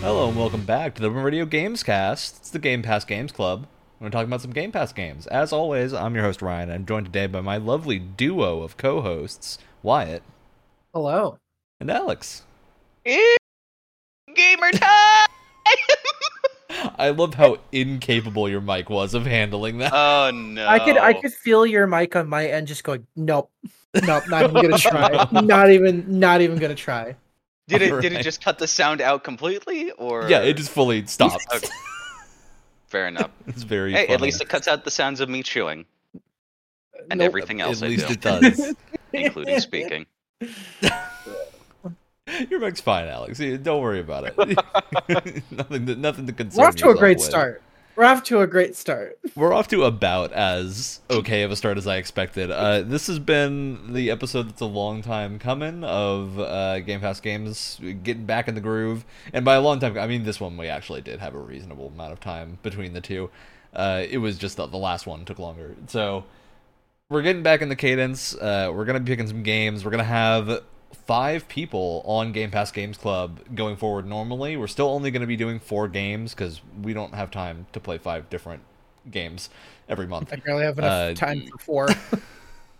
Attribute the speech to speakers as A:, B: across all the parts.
A: Hello and welcome back to the Radio Gamescast. It's the Game Pass Games Club. We're talking about some Game Pass games. As always, I'm your host Ryan. I'm joined today by my lovely duo of co-hosts, Wyatt
B: Hello.
A: and Alex.
C: Gamer time!
A: I love how incapable your mic was of handling that.
C: oh no!
B: I could I could feel your mic on my end just going, Nope. Nope, not even gonna try. not even not even gonna try.
C: Did it? Did it just cut the sound out completely, or
A: yeah, it just fully stopped.
C: Okay. Fair enough.
A: it's very
C: hey, at least it cuts out the sounds of me chewing uh, and
B: Nope.
C: everything else
A: At
C: I
A: least
C: do,
A: it does.
C: including speaking.
A: Your mic's fine, Alex. Don't worry about it. nothing, to, nothing to concern.
B: We're off to a great
A: with.
B: start. We're off to a great start.
A: We're off to about as okay of a start as I expected. Uh, this has been the episode that's a long time coming of uh, Game Pass games getting back in the groove, and by a long time, I mean this one we actually did have a reasonable amount of time between the two. Uh, it was just that the last one took longer, so we're getting back in the cadence. Uh, we're gonna be picking some games. We're gonna have five people on Game Pass Games Club going forward. Normally, we're still only gonna be doing four games because we don't have time to play five different games every month.
B: I barely have enough
A: Uh,
B: time for four.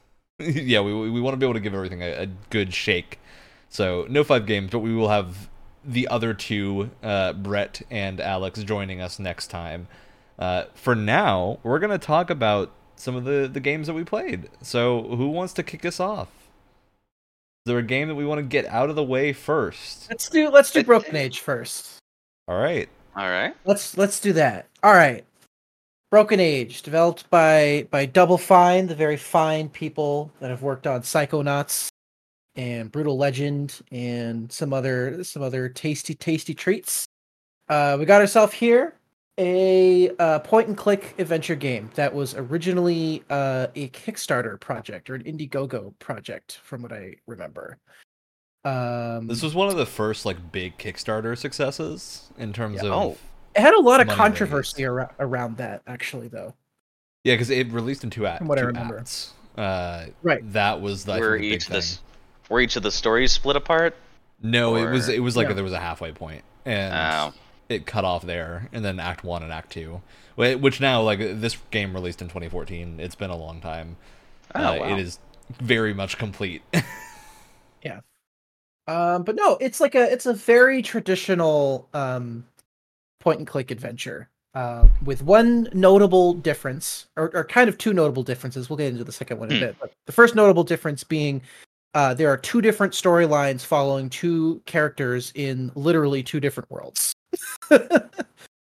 A: yeah, we we want to be able to give everything a, a good shake. So no five games, but we will have the other two, uh, Brett and Alex, joining us next time. Uh, for now, we're gonna talk about some of the the games that we played. So who wants to kick us off? Is there a game that we want to get out of the way first?
B: let's do let's do Broken Age first.
A: All right.
C: All right.
B: Let's let's do that. All right. Broken Age, developed by by Double Fine, the very fine people that have worked on Psychonauts and Brutal Legend and some other some other tasty tasty treats. Uh, we got ourselves here a uh, point and click adventure game that was originally uh, a Kickstarter project or an Indiegogo project, from what I remember. Um,
A: This was one of the first like big Kickstarter successes in terms
B: Yeah.
A: of
C: Oh.
B: it had a lot of controversy ar- around that, actually, though.
A: Yeah, because it released in two acts.
B: From what I remember.
A: acts. Uh,
B: Right.
A: That was the,
C: Were
A: think, the big
C: each
A: thing.
C: this were each of the stories split apart?
A: No, it was it was like
B: No.
A: there was a halfway point, and
C: Oh.
A: It cut off there, and then Act One and Act Two, which now like this game released in 2014. It's been a long time.
C: Oh,
A: uh,
C: wow.
A: It is very much complete. Yeah.
B: Um, but no, it's like a it's a very traditional um, point and click adventure. Uh, with one notable difference, or, or kind of two notable differences. We'll get into the second one in a
C: Hmm.
B: bit. But the first notable difference being uh, there are two different storylines following two characters in literally two different worlds.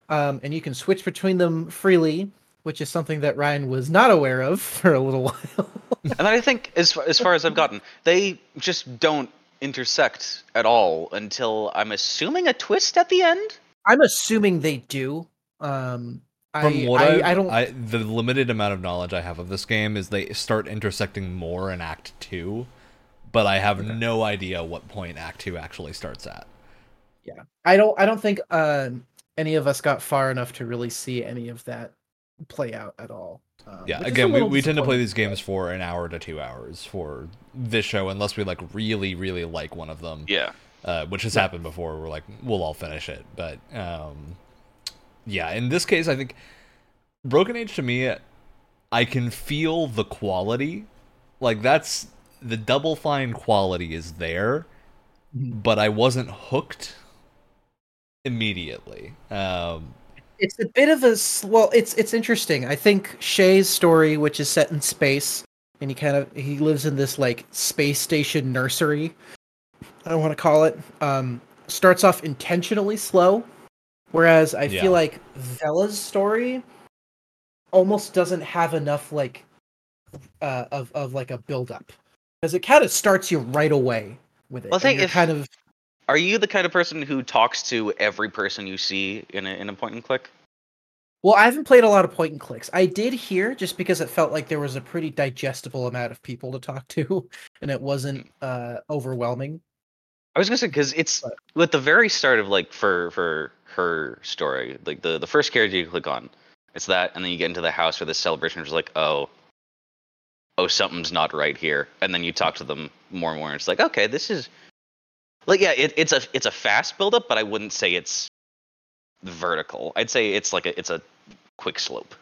B: um, and you can switch between them freely, which is something that Ryan was not aware of for a little while.
C: And then I think, as far, as far as I've gotten, they just don't intersect at all until I'm assuming a twist at the end.
B: I'm assuming they do. Um,
A: From
B: I,
A: what
B: I,
A: I,
B: I don't.
A: I, the limited amount of knowledge I have of this game is they start intersecting more in Act Two, but I have no idea what point Act Two actually starts at.
B: I don't. I don't think uh, any of us got far enough to really see any of that play out at all. Um,
A: Yeah,
B: which is a
A: again, we, we tend to play these games
B: but-
A: for an hour to two hours for this show, unless we like really, really like one of them.
C: Yeah.
A: uh, which has happened before. We're like, we'll all finish it, but um, yeah. In this case, I think Broken Age to me, I can feel the quality. Like that's the double fine quality is there,
B: Mhm.
A: but I wasn't hooked immediately. Um,
B: It's a bit of a well. It's it's interesting. I think Shay's story, which is set in space, and he kind of he lives in this like space station nursery. I don't want to call it. Um, starts off intentionally slow, whereas I
A: Yeah.
B: feel like Vella's story almost doesn't have enough like uh, of of like a build up because it kind of starts you right away with it.
C: Well, I think
B: you're
C: if-
B: kind of
C: Are you the kind of person who talks to every person you see in a, in a point and click?
B: Well, I haven't played a lot of point and clicks. I did here just because it felt like there was a pretty digestible amount of people to talk to, and it wasn't uh, overwhelming.
C: I was gonna say because it's
B: But-
C: with the very start of like for for her story, like the the first character you click on, it's that, and then you get into the house where the celebration is like, oh, oh, something's not right here, and then you talk to them more and more, and it's like, okay, this is like yeah, it, it's a it's a fast build up, but I wouldn't say it's vertical. I'd say it's like a it's a quick slope.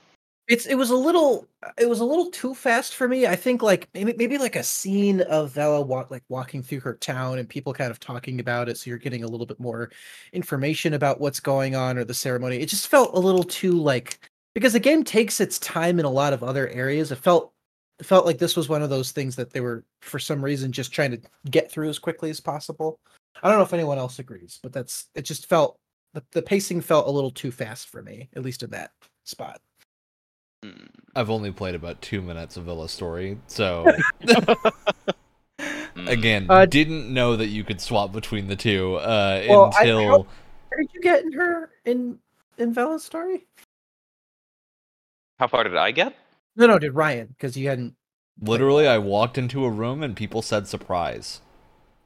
B: It's it was a little it was a little too fast for me. I think like maybe maybe like a scene of Vella walk like walking through her town and people kind of talking about it, so you're getting a little bit more information about what's going on or the ceremony. It just felt a little too like because the game takes its time in a lot of other areas. It felt felt like this was one of those things that they were for some reason just trying to get through as quickly as possible. I don't know if anyone else agrees, but that's it just felt the, the pacing felt a little too fast for me, at least in that spot.
C: Hmm.
A: I've only played about two minutes of Vella Story, so
C: Hmm.
A: again,
B: Uh,
A: didn't know that you could swap between the two uh,
B: Well, I- I
A: until
B: hope- Where did you get in her in in Vella's story?
C: How far did I get?
B: No, no, did Ryan because you hadn't.
A: literally I walked into a room and people said surprise.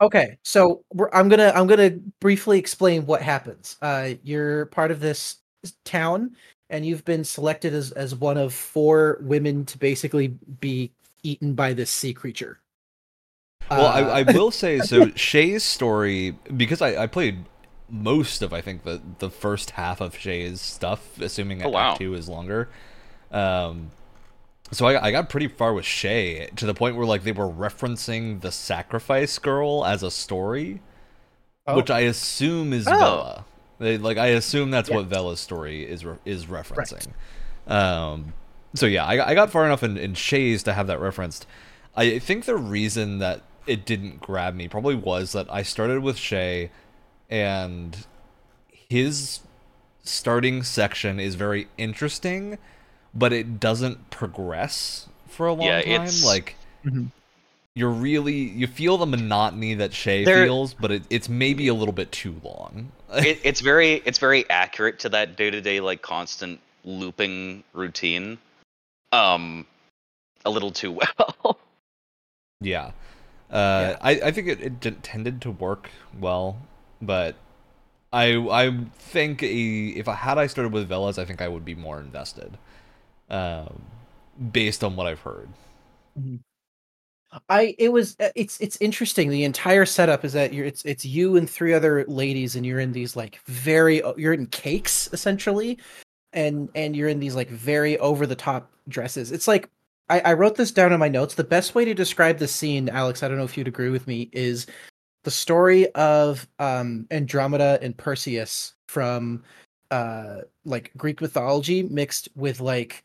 B: Okay, so we're, I'm gonna I'm gonna briefly explain what happens. Uh, you're part of this town, and you've been selected as as one of four women to basically be eaten by this sea creature.
A: Well,
B: Uh,
A: I, I will say so. Shay's story because I, I played most of I think the the first half of Shay's stuff, assuming
C: Oh,
A: Act two is longer. Um, so I, I got pretty far with Shay to the point where like they were referencing the sacrifice girl as a story,
B: Oh.
A: which I assume is
B: Oh.
A: Vella. They like I assume that's what
B: Yes.
A: Vella's story is re- is referencing. Um, so yeah, I, I got far enough in, in Shay's to have that referenced. I think the reason that it didn't grab me probably was that I started with Shay, and his starting section is very interesting, but it doesn't progress for a long
C: Yeah,
A: time.
C: it's-
A: Like
B: Mhm.
A: you're really you feel the monotony that Shay
C: There-
A: feels, but it, it's maybe a little bit too long.
C: it, it's very it's very accurate to that day to day like constant looping routine. Um, a little too well.
A: Yeah. Uh,
B: Yeah.
A: I, I think it, it did, tended to work well, but I I think a, if I had I started with Vella's, I think I would be more invested, um, based on what I've heard.
B: I it was uh, it's it's interesting. The entire setup is that you're it's it's you and three other ladies, and you're in these like very you're in cakes essentially, and and you're in these like very over the top dresses. It's like I, I wrote this down in my notes. The best way to describe the scene, Alex, I don't know if you'd agree with me, is the story of um Andromeda and Perseus from uh like Greek mythology mixed with like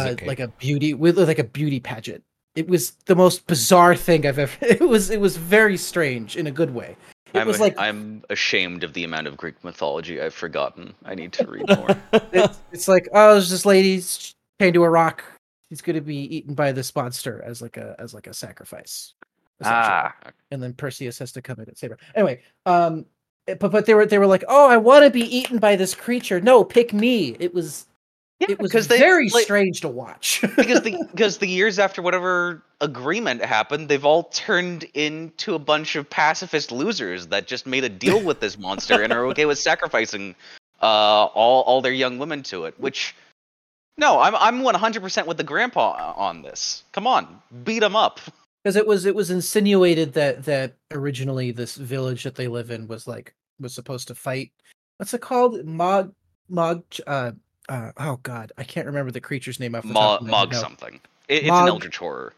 B: uh,
A: it cake?
B: like a beauty with like a beauty pageant. It was the most bizarre thing I've ever. It was it was very strange in a good way. It
C: I'm
B: was
C: a-
B: like
C: I'm ashamed of the amount of Greek mythology I've forgotten. I need to read more.
B: it's, it's like oh, there's this lady chained to a rock. She's going to be eaten by this monster as like a as like a sacrifice.
C: ah,
B: and then Perseus has to come in and save her. Anyway, um, but but they were they were like, oh, I want to be eaten by this creature. No, pick me. It was
C: yeah,
B: it was
C: because they
B: very
C: like,
B: strange to watch.
C: because the because the years after whatever agreement happened, they've all turned into a bunch of pacifist losers that just made a deal with this monster and are okay with sacrificing uh, all all their young women to it. Which, no, I'm I'm 100% with the grandpa on this. Come on, beat him up.
B: because it was it was insinuated that that originally this village that they live in was like was supposed to fight what's it called mog mog uh uh oh god. I can't remember the creature's name off the top
C: Mog,
B: of my
C: mog something. It, it's
B: Mog-
C: an eldritch horror.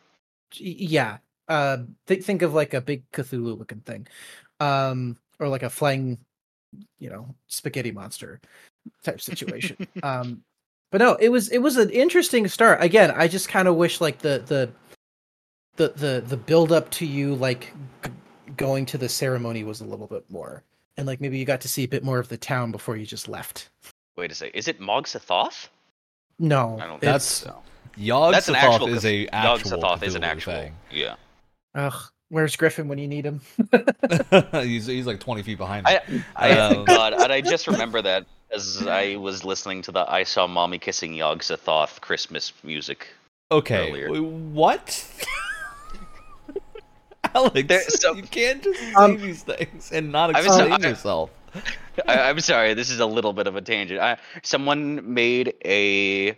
B: Yeah. Uh th- think of like a big cthulhu looking thing. Um or like a flying you know spaghetti monster type situation. Um but no it was it was an interesting start. Again i just kind of wish like the the the the the build up to you like g- going to the ceremony was a little bit more. And like maybe you got to see a bit more of the town before you just left
C: Wait a second, is it Mog Sothoth?
B: no
C: I don't think
A: That's
C: so.
A: Yog
C: That's an
A: Sothoth
C: actual.
A: is a
C: Yog
A: actual
C: Sothoth is an actual.
A: thing.
C: Yeah.
B: ugh where's griffin when you need him
A: he's he's like twenty feet behind. me.
C: I, I
A: Um,
C: God, and I just remember that as I was listening to the "I Saw Mommy Kissing Yog Sothoth" Christmas music.
A: okay,
C: earlier.
A: what? Alex,
C: There- so-
A: you can't just say
B: Um,
A: these things and not
C: I'm
A: explain yourself.
C: I, I'm sorry, this is a little bit of a tangent. I, someone made a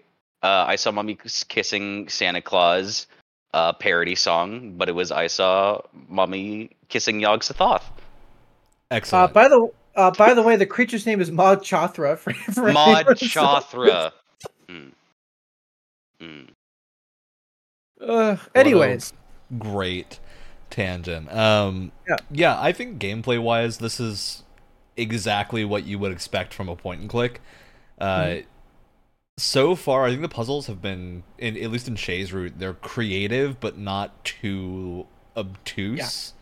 C: uh, "I Saw Mommy Kissing Santa Claus" uh, parody song, but it was "I Saw Mommy Kissing Yog Sothoth."
B: uh
A: Excellent.
B: by the uh Uh, by the way, the creature's name is Mog Chothra. For, for Mog
C: Chothra. Mm. Mm.
B: Uh, anyways,
A: great tangent. Um,
B: Yeah.
A: yeah, I think gameplay wise, this is exactly what you would expect from a point and click. Uh,
B: Mm-hmm.
A: So far, I think the puzzles have been, in, at least in Shay's route, they're creative but not too obtuse.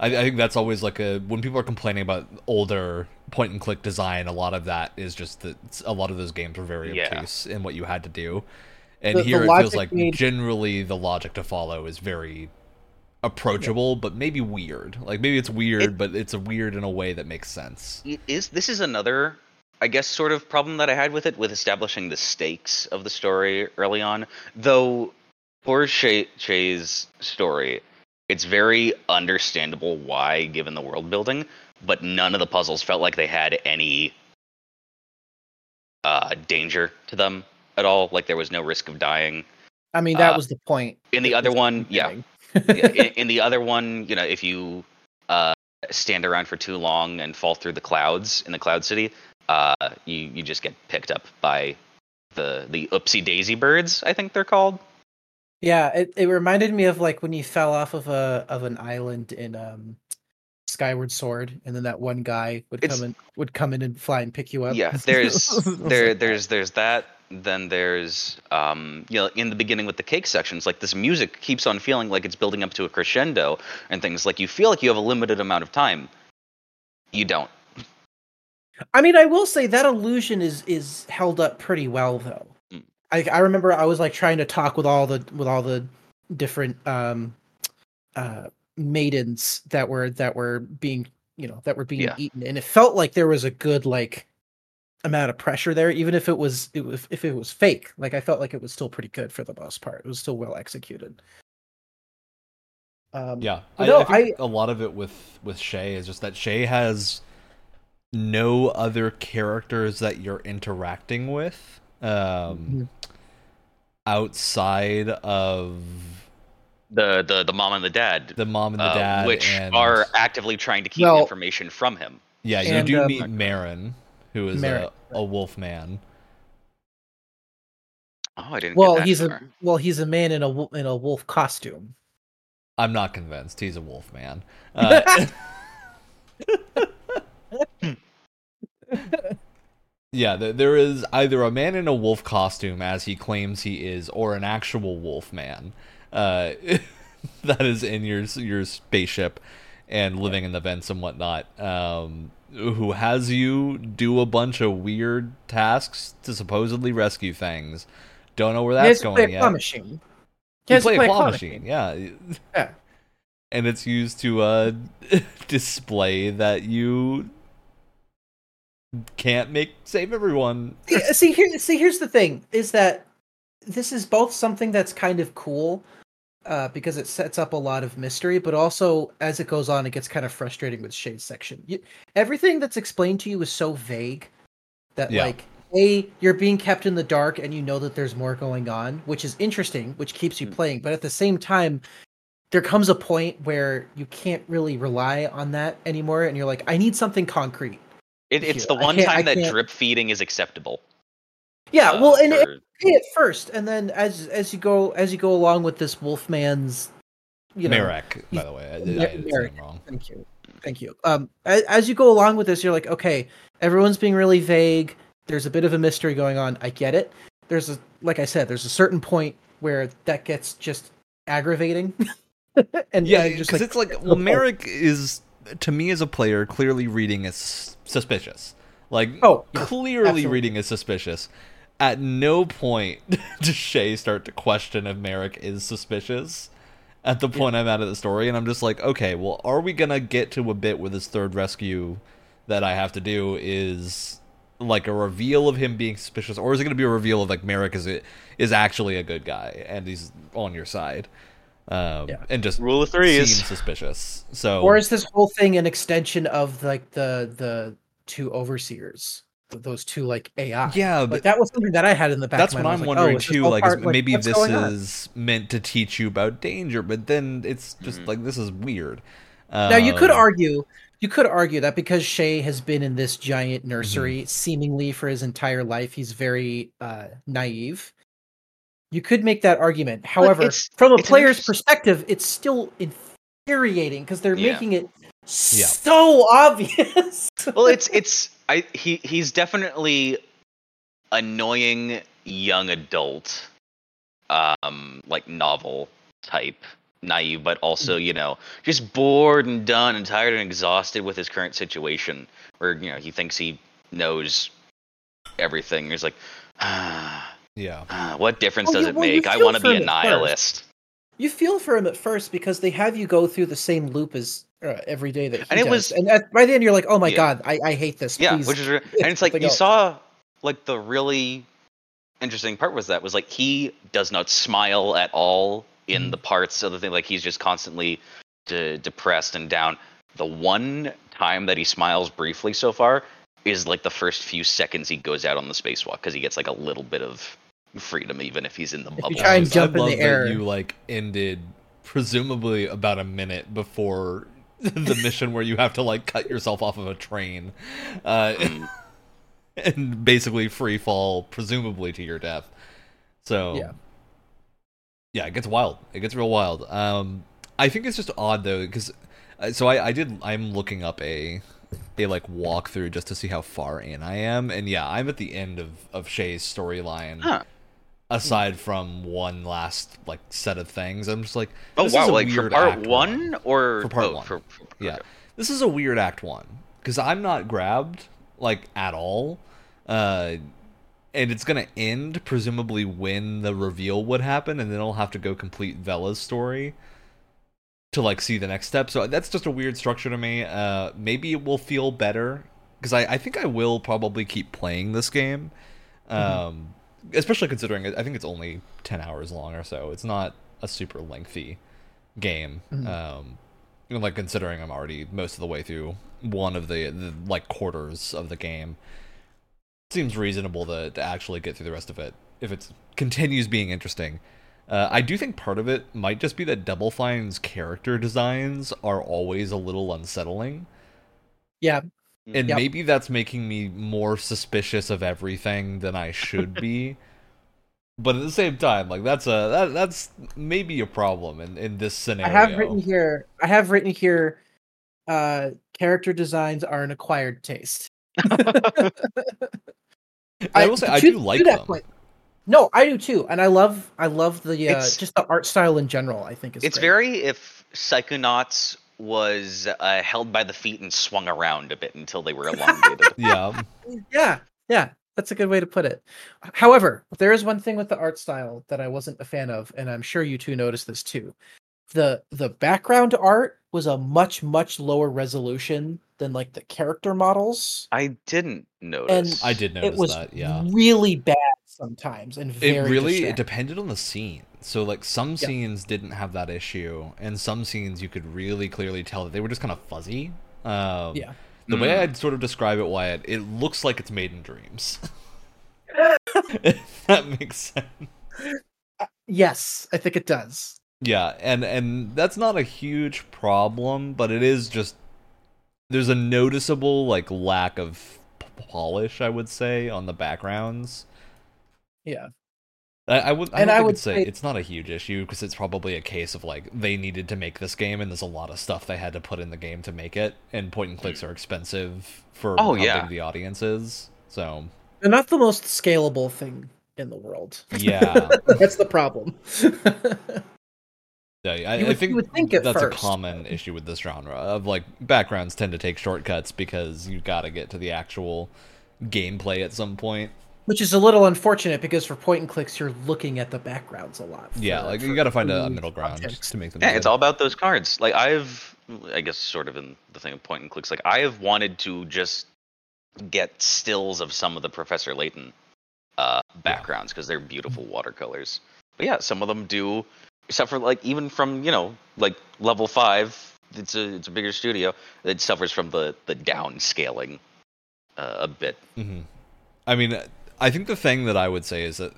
A: I, I think that's always like a when people are complaining about older point and click design. A lot of that is just that a lot of those games were very
C: Yeah.
A: obtuse in what you had to do. And
B: The- the
A: here it feels like
B: made-
A: generally the logic to follow is very approachable, but maybe weird. Like maybe it's weird,
C: It-
A: but it's a weird in a way that makes sense.
C: It is this is another i guess sort of problem that i had with it with establishing the stakes of the story early on though for Shay, shay's story it's very understandable why given the world building but none of the puzzles felt like they had any uh, danger to them at all like there was no risk of dying
B: I mean that
C: uh,
B: was the point.
C: in the other one yeah
B: beginning.
C: yeah, in, in the other one, you know, if you uh, stand around for too long and fall through the clouds in the Cloud City, uh, you you just get picked up by the the oopsie daisy birds. I think they're called.
B: Yeah, it, it reminded me of like when you fell off of a of an island in um Skyward Sword, and then that one guy would
C: It's-
B: come in would come in and fly and pick you up.
C: Yeah, there's there there's there's that. Then there's um you know in the beginning with the cake sections, like this music keeps on feeling like it's building up to a crescendo and things like you feel like you have a limited amount of time. You don't.
B: I mean, I will say that illusion is is held up pretty well though.
C: Mm.
B: I I remember I was like trying to talk with all the with all the different um uh maidens that were that were being you know that were being
C: Yeah.
B: eaten and it felt like there was a good like amount of pressure there even if it was it was if it was fake like i felt like it was still pretty good for the most part it was still well executed um
A: Yeah, I,
B: know,
A: I think a lot of it with with Shay is just that Shay has no other characters that you're interacting with um,
B: Mhm.
A: outside of
C: The the the mom and the dad,
A: the mom and the
C: uh,
A: dad,
C: which
A: and,
C: are actively trying to keep
B: Well-
C: information from him.
A: yeah, you
B: and,
A: do
B: um,
A: meet Marin, who is
B: Marin,
A: a, a wolf man.
C: Oh, I didn't.
B: well
C: get that
B: he's a well he's a man in a in a wolf costume
A: I'm not convinced he's a wolf man. Uh, yeah, th- there is either a man in a wolf costume, as he claims he is, or an actual wolf man uh, that is in your your spaceship and living in the vents and whatnot. Um, who has you do a bunch of weird tasks to supposedly rescue things? Don't know where that's
B: play
A: going
B: a
A: yet.
B: claw machine
A: You
B: to
A: play a claw machine, yeah.
B: Yeah.
A: And it's used to uh, display that you can't make save everyone.
B: see, see here see here's the thing is that this is both something that's kind of cool uh, because it sets up a lot of mystery but also as it goes on it gets kind of frustrating with Shay's section you, everything that's explained to you is so vague that
A: Yeah.
B: like a you're being kept in the dark and you know that there's more going on which is interesting which keeps you
C: Mm.
B: playing but at the same time there comes a point where you can't really rely on that anymore and you're like i need something concrete
C: It, it's the one time that drip feeding is acceptable.
B: yeah
C: uh,
B: well and it, pay it first, and then as as you go as you go along with this Wolfman's, you know,
A: Marek, by the way. I, I, I
B: Merrick.
A: wrong.
B: Thank you, thank you. Um, as, as you go along with this, you're like, okay, everyone's being really vague. There's a bit of a mystery going on. I get it. There's a like I said, there's a certain point where that gets just aggravating. and
A: Yeah, because it's like, well, Merrick is to me as a player clearly reading is suspicious. Like,
B: Oh,
A: clearly
B: absolutely.
A: reading is suspicious. At no point does Shay start to question if Merrick is suspicious. At the point I'm at of the story, and I'm just like, okay, well, are we gonna get to a bit where this third rescue that I have to do is like a reveal of him being suspicious, or is it gonna be a reveal of like Merrick is it is actually a good guy and he's on your side, um,
B: Yeah.
A: and just
C: Rule of threes.
A: seems suspicious. So
B: or is this whole thing an extension of like the the two overseers, th- those two like AI?
A: yeah,
B: Like
A: but
B: that was something that I had in the back.
A: that's
B: of
A: what
B: my
A: I'm
B: mind. Like,
A: wondering
B: oh,
A: too. Like,
B: part-
A: is- maybe this
B: going on?
A: is meant to teach you about danger, but then it's just
C: Mhm.
A: like this is weird.
B: Now you could
A: Um,
B: argue You could argue that because Shay has been in this giant
A: Mm-hmm.
B: nursery seemingly for his entire life, he's very uh, naive. You could make that argument. However, from a player's perspective, it's still infuriating because they're
C: Yeah.
B: making it so obvious.
C: well, it's it's I he he's definitely annoying young adult, um, like novel type, naive, but also you know just bored and done and tired and exhausted with his current situation, where you know he thinks he knows everything. He's like, ah,
A: Yeah.
C: ah, what difference
B: Well,
C: does
B: you-
C: it
B: well,
C: make? I want to be a
B: at first.
C: nihilist.
B: you feel for him at first because they have you go through the same loop as uh, every day that he
C: And it
B: does.
C: was-
B: and at, by the end you're like, oh my
C: Yeah.
B: god, I, I hate this.
C: Yeah,
B: Please.
C: which is re- and it's like you
B: else."
C: saw like the really interesting part was that was like he does not smile at all in
B: Mhm.
C: the parts of the thing like he's just constantly de- depressed and down. The one time that he smiles briefly so far is like the first few seconds he goes out on the spacewalk because he gets like a little bit of freedom even if he's in the
B: you try and
A: I
B: jump in
A: love
B: the
A: that
B: air.
A: You like ended presumably about a minute before the mission where you have to like cut yourself off of a train, uh,
C: Mm.
A: and basically free fall, presumably to your death. So
B: Yeah.
A: yeah, it gets wild. It gets real wild. Um, I think it's just odd though because so I, I did I'm looking up a a like walkthrough just to see how far in I am, and yeah, I'm at the end of of Shay's storyline.
C: Huh.
A: Aside from one last like set of things, I'm just like,
C: Oh wow!
A: is a
C: Like for part
A: act
C: one or
A: For part
C: oh,
A: one.
C: For, for-
A: Yeah,
C: okay.
A: this is a weird act one because I'm not grabbed like at all, uh, and it's gonna end presumably when the reveal would happen, and then I'll have to go complete Vella's story to like see the next step. So that's just a weird structure to me. Uh, maybe it will feel better because I, I think I will probably keep playing this game, um, especially considering I think it's only ten hours long or so. It's not a super lengthy game.
B: Mhm.
A: Um, you know, like considering I'm already most of the way through one of the, the like quarters of the game, seems reasonable to, to actually get through the rest of it if it continues being interesting. Uh, I do think part of it might just be that Double Fine's character designs are always a little unsettling,
B: yeah,
A: and
B: Yep.
A: maybe that's making me more suspicious of everything than I should be. but at the same time, like that's a that, that's maybe a problem in, in this scenario.
B: I have written here. I have written here. Uh, character designs are an acquired taste.
A: I will say I do like
B: that
A: them.
B: point- No, I do too, and I love I love the uh, just the art style in general. I think is
C: It's
B: great.
C: very if Psychonauts was uh, held by the feet and swung around a bit until they were elongated.
A: Yeah,
B: yeah yeah that's a good way to put it. However, there is one thing with the art style that I wasn't a fan of, and I'm sure you two noticed this too. the The background art was a much much lower resolution than like the character models.
C: I didn't notice.
A: I did
B: it
A: notice
B: was
A: that. Yeah,
B: really bad sometimes and very
A: it really it depended on the scene. So like some
B: Yeah.
A: scenes didn't have that issue, and some scenes you could really clearly tell that they were just kind of fuzzy. Um,
B: Yeah.
A: The way
C: Mm.
A: I'd sort of describe it, Wyatt, it looks like it's made in dreams. if that makes sense.
B: Yes, I think it does.
A: Yeah, and and that's not a huge problem, but it is just there's a noticeable like lack of polish, I would say, on the backgrounds.
B: Yeah.
A: I, I would, I
B: And I would
A: it's, a,
B: say-
A: it's not a huge issue because it's probably a case of like they needed to make this game, and there's a lot of stuff they had to put in the game to make it, and point and clicks mm. are expensive for
C: Oh,
A: how
C: yeah.
A: big the audience is. So
B: They're not the most scalable thing in the world.
A: yeah,
B: That's the problem.
A: Yeah, I,
B: You
A: I think
B: you would think
A: that's
B: first,
A: a common issue with this genre of like backgrounds tend to take shortcuts because you've got to get to the actual gameplay at some point.
B: Which is a little unfortunate because for point and clicks, you're looking at the backgrounds a lot.
A: Yeah,
B: for-
A: like
B: for
A: you got to find a, a middle ground
B: objects.
A: to make them.
C: Yeah,
A: good.
C: it's all about those cards. Like I've, I guess, sort of in the thing of point and clicks. Like I have wanted to just get stills of some of the Professor Layton uh, backgrounds because they're beautiful watercolors. But yeah, some of them do. Except for like even from you know like level five, it's a it's a bigger studio. It suffers from the the downscaling uh, a bit.
A: hmm I mean, I think the thing that I would say is that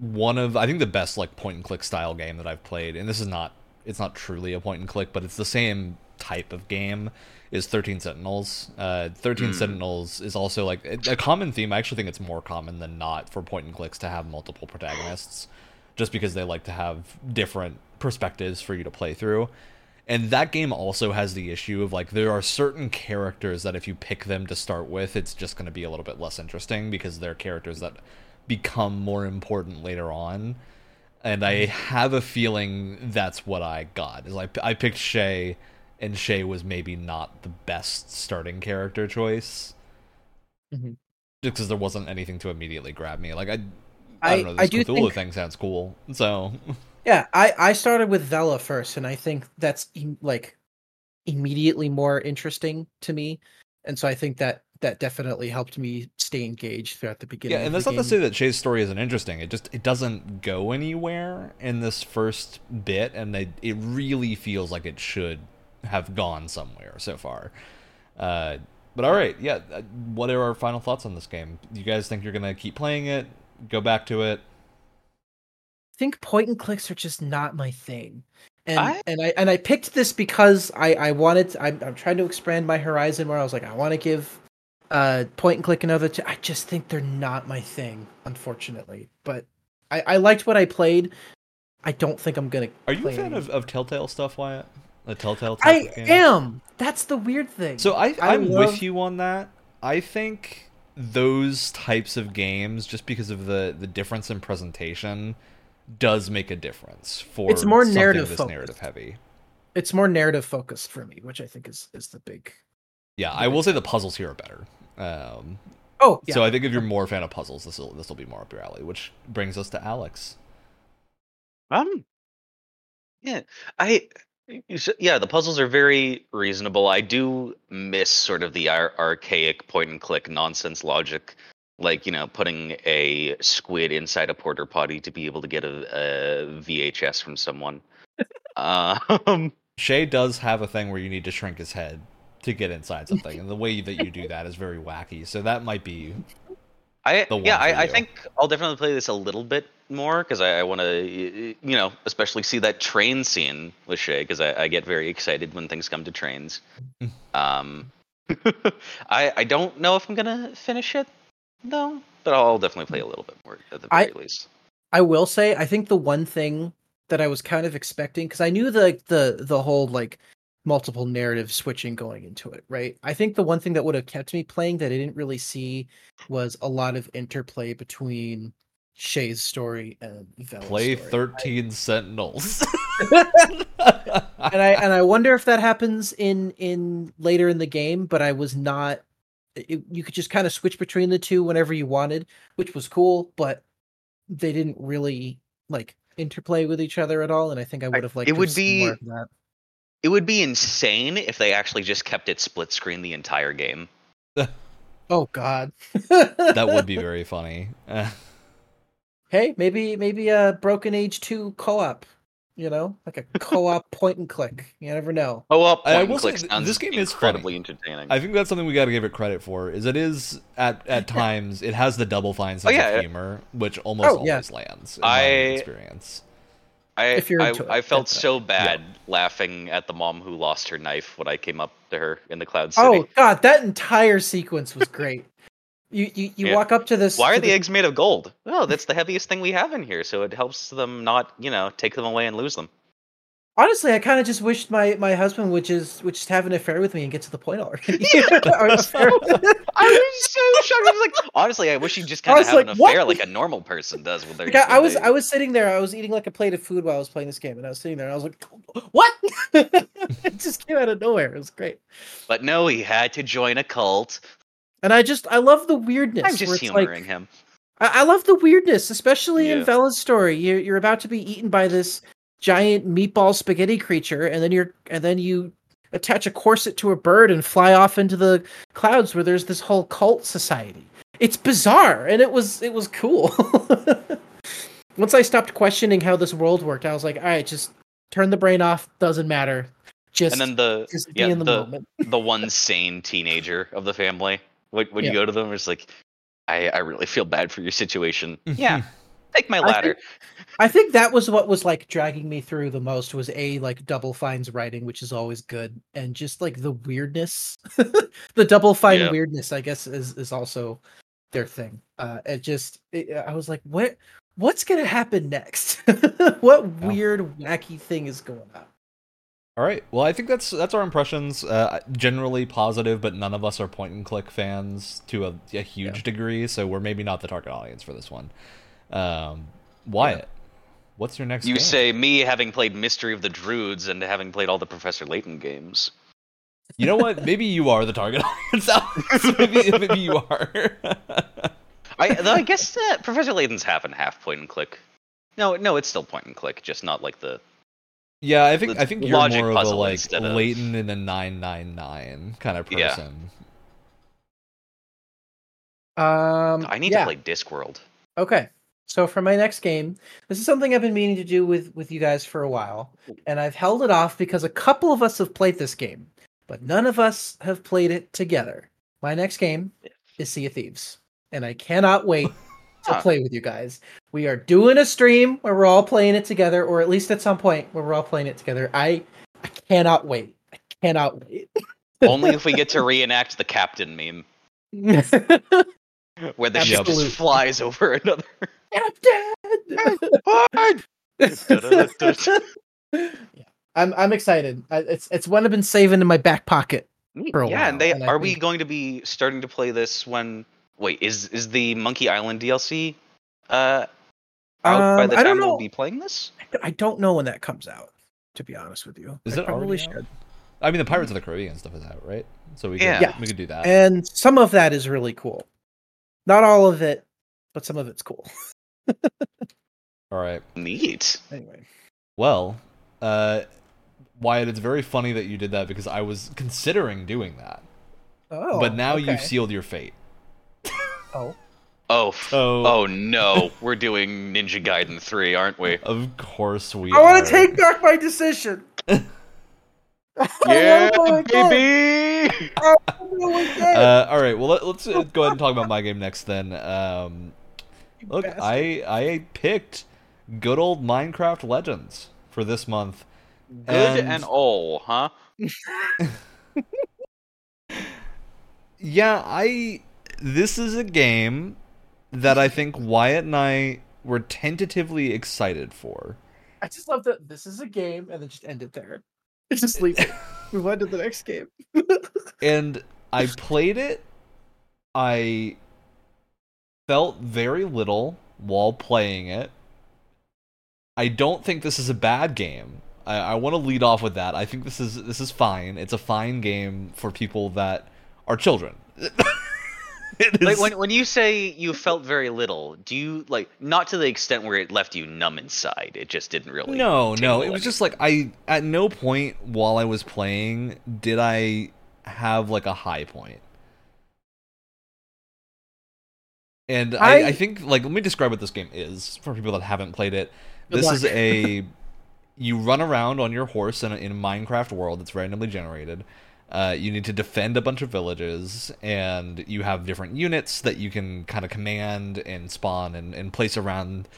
A: one of I think the best like point and click style game that I've played, and this is not it's not truly a point and click, but it's the same type of game is 13 Sentinels. Uh, 13
C: Mm.
A: Sentinels is also like a a common theme. I actually think it's more common than not for point and clicks to have multiple protagonists, just because they like to have different perspectives for you to play through. And that game also has the issue of like there are certain characters that if you pick them to start with, it's just going to be a little bit less interesting because they're characters that become more important later on. And I have a feeling that's what I got. Is like I picked Shay, and Shay was maybe not the best starting character choice,
B: Mhm.
A: just because there wasn't anything to immediately grab me. Like I, I,
B: I-
A: don't know.
B: I
A: This
B: do
A: Cthulhu
B: think-
A: thing sounds cool, so
B: Yeah, I I started with Vella first, and I think that's like immediately more interesting to me, and so I think that that definitely helped me stay engaged throughout the beginning.
A: Yeah, and that's not to say that Shay's story isn't interesting. It just it doesn't go anywhere in this first bit, and they, it really feels like it should have gone somewhere so far. Uh, but all right, yeah. uh, What are our final thoughts on this game? Do you guys think you're gonna keep playing it? Go back to it?
B: I think point and clicks are just not my thing. And
C: I-
B: and I and I picked this because I I wanted to, I'm I'm trying to expand my horizon where I was like I want to give uh point and click another t- I just think they're not my thing unfortunately. But I I liked what I played. I don't think I'm going to
A: Are you a fan
B: it
A: of, of Telltale stuff, Wyatt? A Telltale type
B: I
A: of game?
B: am. That's the weird thing.
A: So I,
B: I
A: I'm
B: love-
A: with you on that. I think those types of games, just because of the the difference in presentation, does make a difference for
B: It's more narrative
A: this narrative heavy.
B: it's more narrative focused for me, which I think is is the big
A: Yeah, I will say the puzzles here are better. Um,
B: Oh, yeah.
A: So I think if you're more a fan of puzzles, this will this will be more up your alley. Which brings us to Alex.
C: Um, yeah, I, yeah, the puzzles are very reasonable. I do miss sort of the ar- archaic point and click nonsense logic, like you know, putting a squid inside a porter potty to be able to get a, a VHS from someone. um,
A: Shay does have a thing where you need to shrink his head to get inside something, and the way that you do that is very wacky. So that might be
C: I
A: the one
C: yeah, I, I think I'll definitely play this a little bit more because I, I want to, you know, especially see that train scene with Shay because I, I get very excited when things come to trains.
A: Mm.
C: um, I I don't know if I'm gonna finish it though, but I'll definitely play a little bit more at the
B: I-
C: very least.
B: I will say I think the one thing that I was kind of expecting because I knew the the the whole like multiple narrative switching going into it, right? I think the one thing that would have kept me playing that I didn't really see was a lot of interplay between Shay's story and Vella's
A: play
B: story.
A: thirteen Sentinels.
B: and I and I wonder if that happens in in later in the game, but I was not. It, you could just kind of switch between the two whenever you wanted, which was cool, but they didn't really like interplay with each other at all. And I think I would have liked
C: it would
B: have more
C: be-
B: of that.
C: It would be insane if they actually just kept it split screen the entire game.
B: Oh God,
A: that would be very funny.
B: Hey, maybe maybe a Broken Age two co-op. You know, like a co-op point and click. You never know.
C: Oh well,
A: I will
C: and click
A: th-
C: sounds
A: this game is
C: incredibly
A: funny.
C: entertaining.
A: I think that's something we got to give it credit for. Is it is at at times it has the double fine oh, sense
C: Oh, yeah,
A: of
C: yeah.
A: humor, which almost
B: Oh, yeah.
A: always lands. In my
C: I-
A: experience.
C: I
B: If you're
C: I,
B: it,
C: I felt
B: that's
C: so bad laughing at the mom who lost her knife when I came up to her in the Cloud oh, City.
B: Oh God, that entire sequence was great. You you, you
C: Yeah.
B: walk up to this.
C: Why are
B: to
C: the eggs made of gold? Oh, that's the heaviest thing we have in here, so it helps them not, you know, take them away and lose them.
B: Honestly, I kind of just wished my my husband would just would just have an affair with me and get to the point already. Affair-
C: I was so shocked. I was like, honestly, I wish you just kind of have
B: like,
C: an
B: what?
C: affair like a normal person does with their.
B: Like, I, I was
C: their-
B: I was sitting there. I was eating like a plate of food while I was playing this game, and I was sitting there. and I was like, "What?" it just came out of nowhere. It was great,
C: But no, he had to join a cult.
B: And I just I love the weirdness.
C: I'm just humoring
B: like,
C: him.
B: I, I love the weirdness, especially in
C: Yeah.
B: Vella's story. You're you're about to be eaten by this giant meatball spaghetti creature, and then you're and then you attach a corset to a bird and fly off into the clouds where there's this whole cult society. It's bizarre, and it was it was cool. Once I stopped questioning how this world worked, I was like, all right, just turn the brain off. Doesn't matter. Just
C: And then the yeah
B: in the,
C: the
B: moment.
C: the one sane teenager of the family. When, when
B: Yeah.
C: you go to them, it's like, I I really feel bad for your situation. yeah, take take my
B: I
C: ladder.
B: I think that was what was like dragging me through the most was a like Double Fine's writing, which is always good, and just like the weirdness, the Double Fine
C: Yeah.
B: weirdness, I guess, is is also their thing. Uh, it just, it, I was like, what, what's gonna happen next? what weird, wacky thing is going on?
A: All right. Well, I think that's that's our impressions. Uh, generally positive, but none of us are point and click fans to a, a huge
B: Yeah.
A: degree, so we're maybe not the target audience for this one. Um, Wyatt, what's your next?
C: You
A: game?
C: say me having played Mystery of the Druids and having played all the Professor Layton games.
A: You know what? Maybe you are the target audience. Alex. maybe, maybe you are.
C: I though I guess uh, Professor Layton's half and half point and click. No, no, it's still point and click, just not like the.
A: Yeah, I think I think you're
C: logic
A: more of a like
C: instead of-
A: Layton in a nine nine nine kind of
C: Yeah.
A: person.
B: Um,
C: I need
B: yeah.
C: to play Discworld.
B: Okay. So for my next game, this is something I've been meaning to do with with you guys for a while, and I've held it off because a couple of us have played this game, but none of us have played it together. My next game is Sea of Thieves, and I cannot wait to
C: Huh.
B: play with you guys. We are doing a stream where we're all playing it together, or at least at some point where we're all playing it together. I I cannot wait. I cannot wait.
C: Only if we get to reenact the Captain meme, where the ship just flies over another.
B: Captain. yeah, I'm I'm excited. It's it's one I've been saving in my back pocket. For a
C: yeah,
B: while,
C: and they
B: and
C: are we going to be starting to play this when? Wait, is is the Monkey Island DLC uh out by
B: Um,
C: the
B: I
C: time we'll be playing this?
B: I don't know when that comes out. To be honest with you,
A: Is
B: I
A: it
B: probably
A: already out?
B: should.
A: I mean, the Pirates of the Caribbean stuff is out, right? So we could,
C: Yeah.
B: Yeah.
A: we could do that.
B: And some of that is really cool. Not all of it, but some of it's cool.
A: All right.
C: Neat.
B: Anyway,
A: Well, uh, Wyatt, it's very funny that you did that because I was considering doing that,
B: oh,
A: but now
B: okay.
A: you've sealed your fate.
B: Oh,
C: Oh,
A: Oh.
C: oh no, we're doing Ninja Gaiden three, aren't we?
A: Of course we.
B: I want to take back my decision.
C: Yeah,
B: I wanna go again.
C: baby.
B: I wanna go again.
A: Uh, all right. Well, let, let's uh, go ahead and talk about my game next. Then, um, look,
B: bastard.
A: I I picked good old Minecraft Legends for this month.
C: Good
A: and-
C: and all, huh?
A: Yeah, I. This is a game that I think Wyatt and I were tentatively excited for.
B: I just love that this is a game and then just end it there. It's Just leave it. Move on to the next game.
A: and I played it. I felt very little while playing it. I don't think this is a bad game. I, I want to lead off with that. I think this is this is fine. It's a fine game for people that are children. It
C: Like when when you say you felt very little, do you like not to the extent where it left you numb inside? It just didn't really.
A: no, no. It was just like I at no point while I was playing did I have like a high point. And I,
B: I-
A: I think like let me describe what this game is for people that haven't played it. This
B: luck.
A: is a you run around on your horse in a, in a Minecraft world that's randomly generated. Uh, you need to defend a bunch of villages, and you have different units that you can kind of command and spawn and, and place around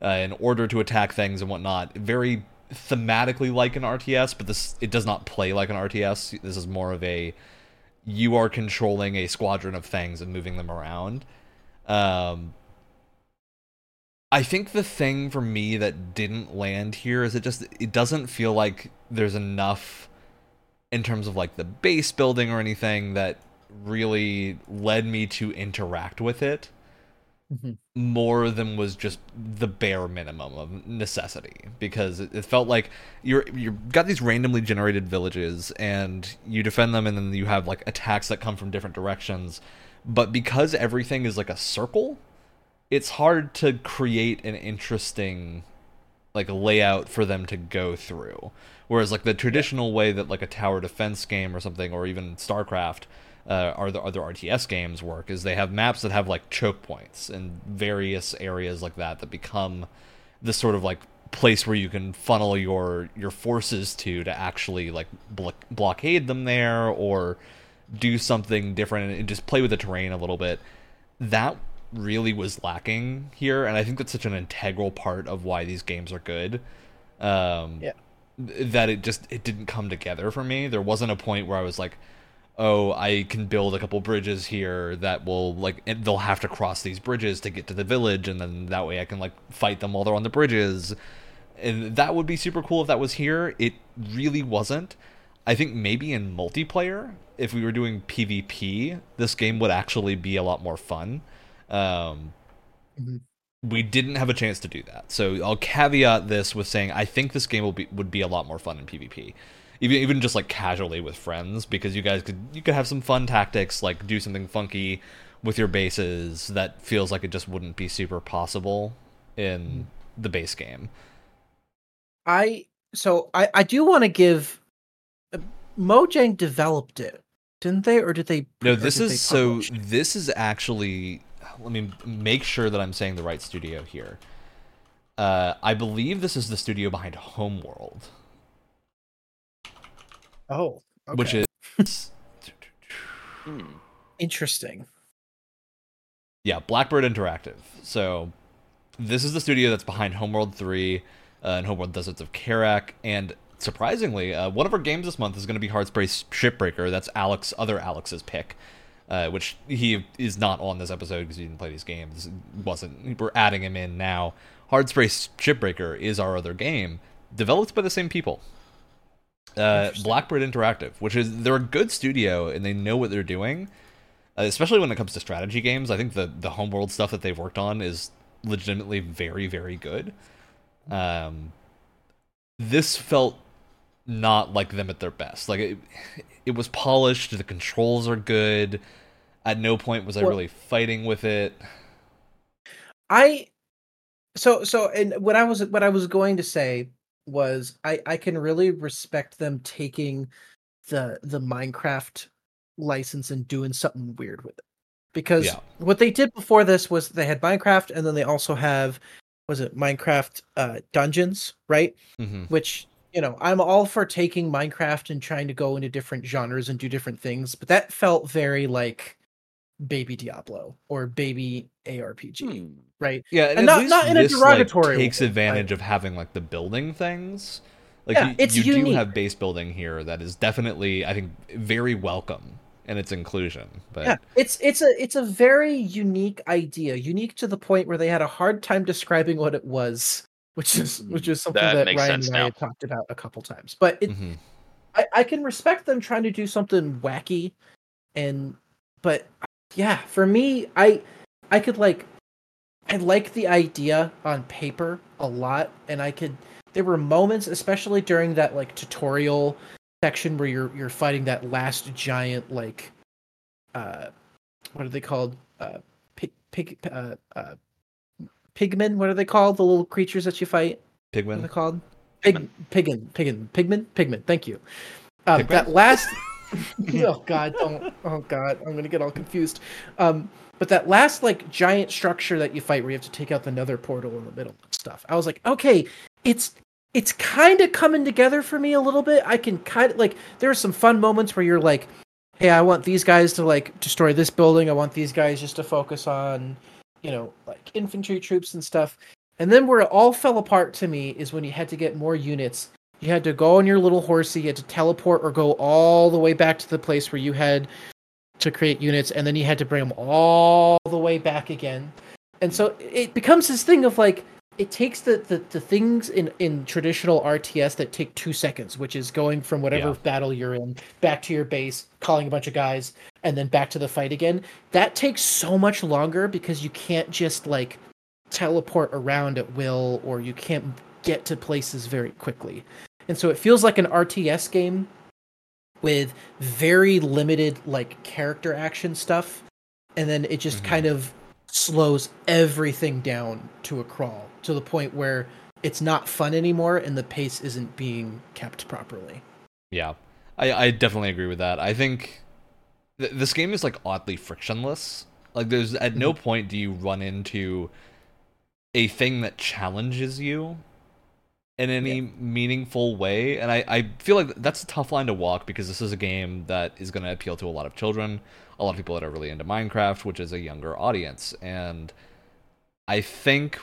A: uh, in order to attack things and whatnot. Very thematically like an RTS, but this it does not play like an RTS. This is more of a you are controlling a squadron of things and moving them around. Um, I think the thing for me that didn't land here is it just it doesn't feel like there's enough in terms of like the base building or anything that really led me to interact with it
B: Mhm.
A: more than was just the bare minimum of necessity because it, it felt like you're you've got these randomly generated villages and you defend them and then you have like attacks that come from different directions but because everything is like a circle it's hard to create an interesting like a layout for them to go through. Whereas like the traditional way that like a tower defense game or something or even starcraft uh, or the other RTS games work is they have maps that have like choke points and various areas like that that become the sort of like place where you can funnel your your forces to to actually like blo- blockade them there or do something different and just play with the terrain a little bit. That really was lacking here, and I think that's such an integral part of why these games are good. Um,
B: Yeah.
A: That it just it didn't come together for me. There wasn't a point where I was like, "Oh, I can build a couple bridges here that will like they'll have to cross these bridges to get to the village, and then that way I can like fight them while they're on the bridges." And that would be super cool if that was here. It really wasn't. I think maybe in multiplayer, if we were doing PvP, this game would actually be a lot more fun. Um,
B: Mhm.
A: We didn't have a chance to do that, so I'll caveat this with saying I think this game will be would be a lot more fun in PvP, even even just like casually with friends, because you guys could you could have some fun tactics, like do something funky with your bases that feels like it just wouldn't be super possible in the base game.
B: I so I I do want to give uh, Mojang developed it, didn't they, or did they?
A: No, this is so.
B: it?
A: This is actually. Let me make sure that I'm saying the right studio here. Uh, I believe this is the studio behind Homeworld,
B: Oh,
A: which is
C: Hmm.
B: interesting.
A: yeah, Blackbird Interactive. So this is the studio that's behind Homeworld Three uh, and Homeworld Deserts of Kharak, and surprisingly, uh, one of our games this month is going to be Hardspace Shipbreaker. That's Alex, other Alex's pick. Uh, which he is not on this episode because he didn't play these games. wasn't We're adding him in now. Hardspace Shipbreaker is our other game, developed by the same people. Uh, Blackbird Interactive, which is they're a good studio and they know what they're doing, uh, especially when it comes to strategy games. I think the the homeworld stuff that they've worked on is legitimately very very good. Um, this felt not like them at their best. Like it, it was polished. The controls are good. At no point was I
B: Well-
A: really fighting with it.
B: I so so and what I was what I was going to say was I I can really respect them taking the the Minecraft license and doing something weird with it. Because
A: Yeah.
B: what they did before this was they had Minecraft and then they also have was it Minecraft uh Dungeons, right?
A: hmm
B: which you know i'm all for taking minecraft and trying to go into different genres and do different things but that felt very like baby diablo or baby arpg
C: Hmm.
B: right
A: Yeah, and,
B: And not- not in a
A: this,
B: derogatory
A: like, takes
B: way,
A: advantage of having like the building things. Like
B: Yeah,
A: you,
B: it's
A: you do have base building here that is definitely, I think, very welcome in its inclusion. But
B: yeah it's it's a it's a very unique idea unique to the point where they had a hard time describing what it was which is which is something
C: That
B: that, ryan and i talked about a couple times but it,
A: Mhm.
B: I, I can respect them trying to do something wacky and but yeah for me i i could like i like the idea on paper a lot and i could there were moments especially during that like tutorial section where you're you're fighting that last giant like uh what are they called uh pig pig uh, uh pigmen what are they called the little creatures that you fight Pigmen. what are they
A: Pigman.
B: called? Pig, piggin, piggin, pigman, pigman. Thank you. Um, that last. oh God! Don't. Oh God! I'm gonna get all confused. Um, but that last like giant structure that you fight, where you have to take out the Nether portal in the middle and stuff. I was like, okay, it's it's kind of coming together for me a little bit. I can kind of like there are some fun moments where you're like, hey, I want these guys to like destroy this building. I want these guys just to focus on, you know, like infantry troops and stuff. And then where it all fell apart to me is when you had to get more units. You had to go on your little horsey, you had to teleport or go all the way back to the place where you had to create units, and then you had to bring them all the way back again. And so it becomes this thing of like it takes the, the, the things in, in traditional RTS that take two seconds, which is going from whatever
A: Yeah.
B: battle you're in back to your base, calling a bunch of guys, and then back to the fight again. That takes so much longer because you can't just like teleport around at will or you can't get to places very quickly. And so it feels like an RTS game with very limited like character action stuff and then it just
A: Mhm.
B: kind of slows everything down to a crawl to the point where it's not fun anymore and the pace isn't being kept properly.
A: Yeah, I, I definitely agree with that. I think th- this game is like oddly frictionless. Like, there's at no mm-hmm. point do you run into a thing that challenges you in any meaningful way. And I, I feel like that's a tough line to walk because this is a game that is going to appeal to a lot of children, a lot of people that are really into Minecraft, which is a younger audience. And I think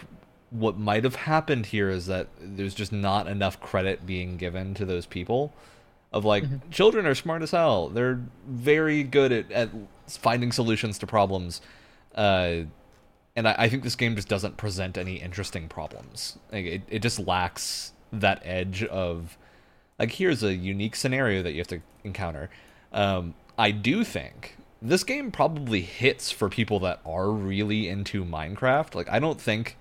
A: what might have happened here is that there's just not enough credit being given to those people. Of like,
B: Mhm.
A: children are smart as hell. They're very good at, at finding solutions to problems. Uh, and I, I think this game just doesn't present any interesting problems. Like, it, it just lacks that edge of like here's a unique scenario that you have to encounter. Um, I do think this game probably hits for people that are really into Minecraft. Like I don't think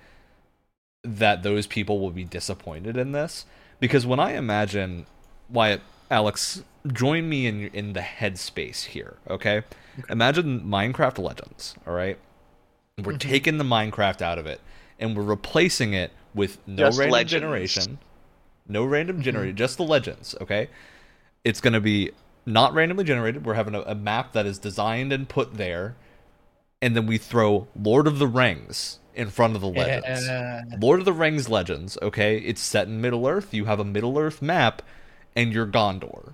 A: that those people will be disappointed in this because when I imagine Wyatt, Alex, join me in in the headspace here, okay? Imagine Minecraft Legends, all right? We're
B: Mhm.
A: taking the Minecraft out of it and we're replacing it with no
C: Just
A: random
C: Legends.
A: generation. No random generated, just the legends, okay? It's going to be not randomly generated. We're having a, a map that is designed and put there, and then we throw Lord of the Rings in front of the legends.
B: Yeah.
A: Lord of the Rings Legends, okay? It's set in Middle Earth. You have a Middle Earth map, and you're Gondor.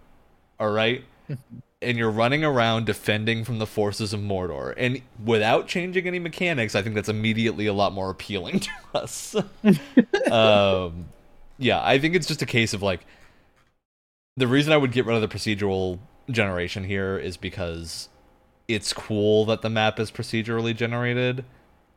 A: All right? and you're running around defending from the forces of Mordor. And without changing any mechanics, I think that's immediately a lot more appealing to us. um, yeah, I think it's just a case of like the reason I would get rid of the procedural generation here is because it's cool that the map is procedurally generated.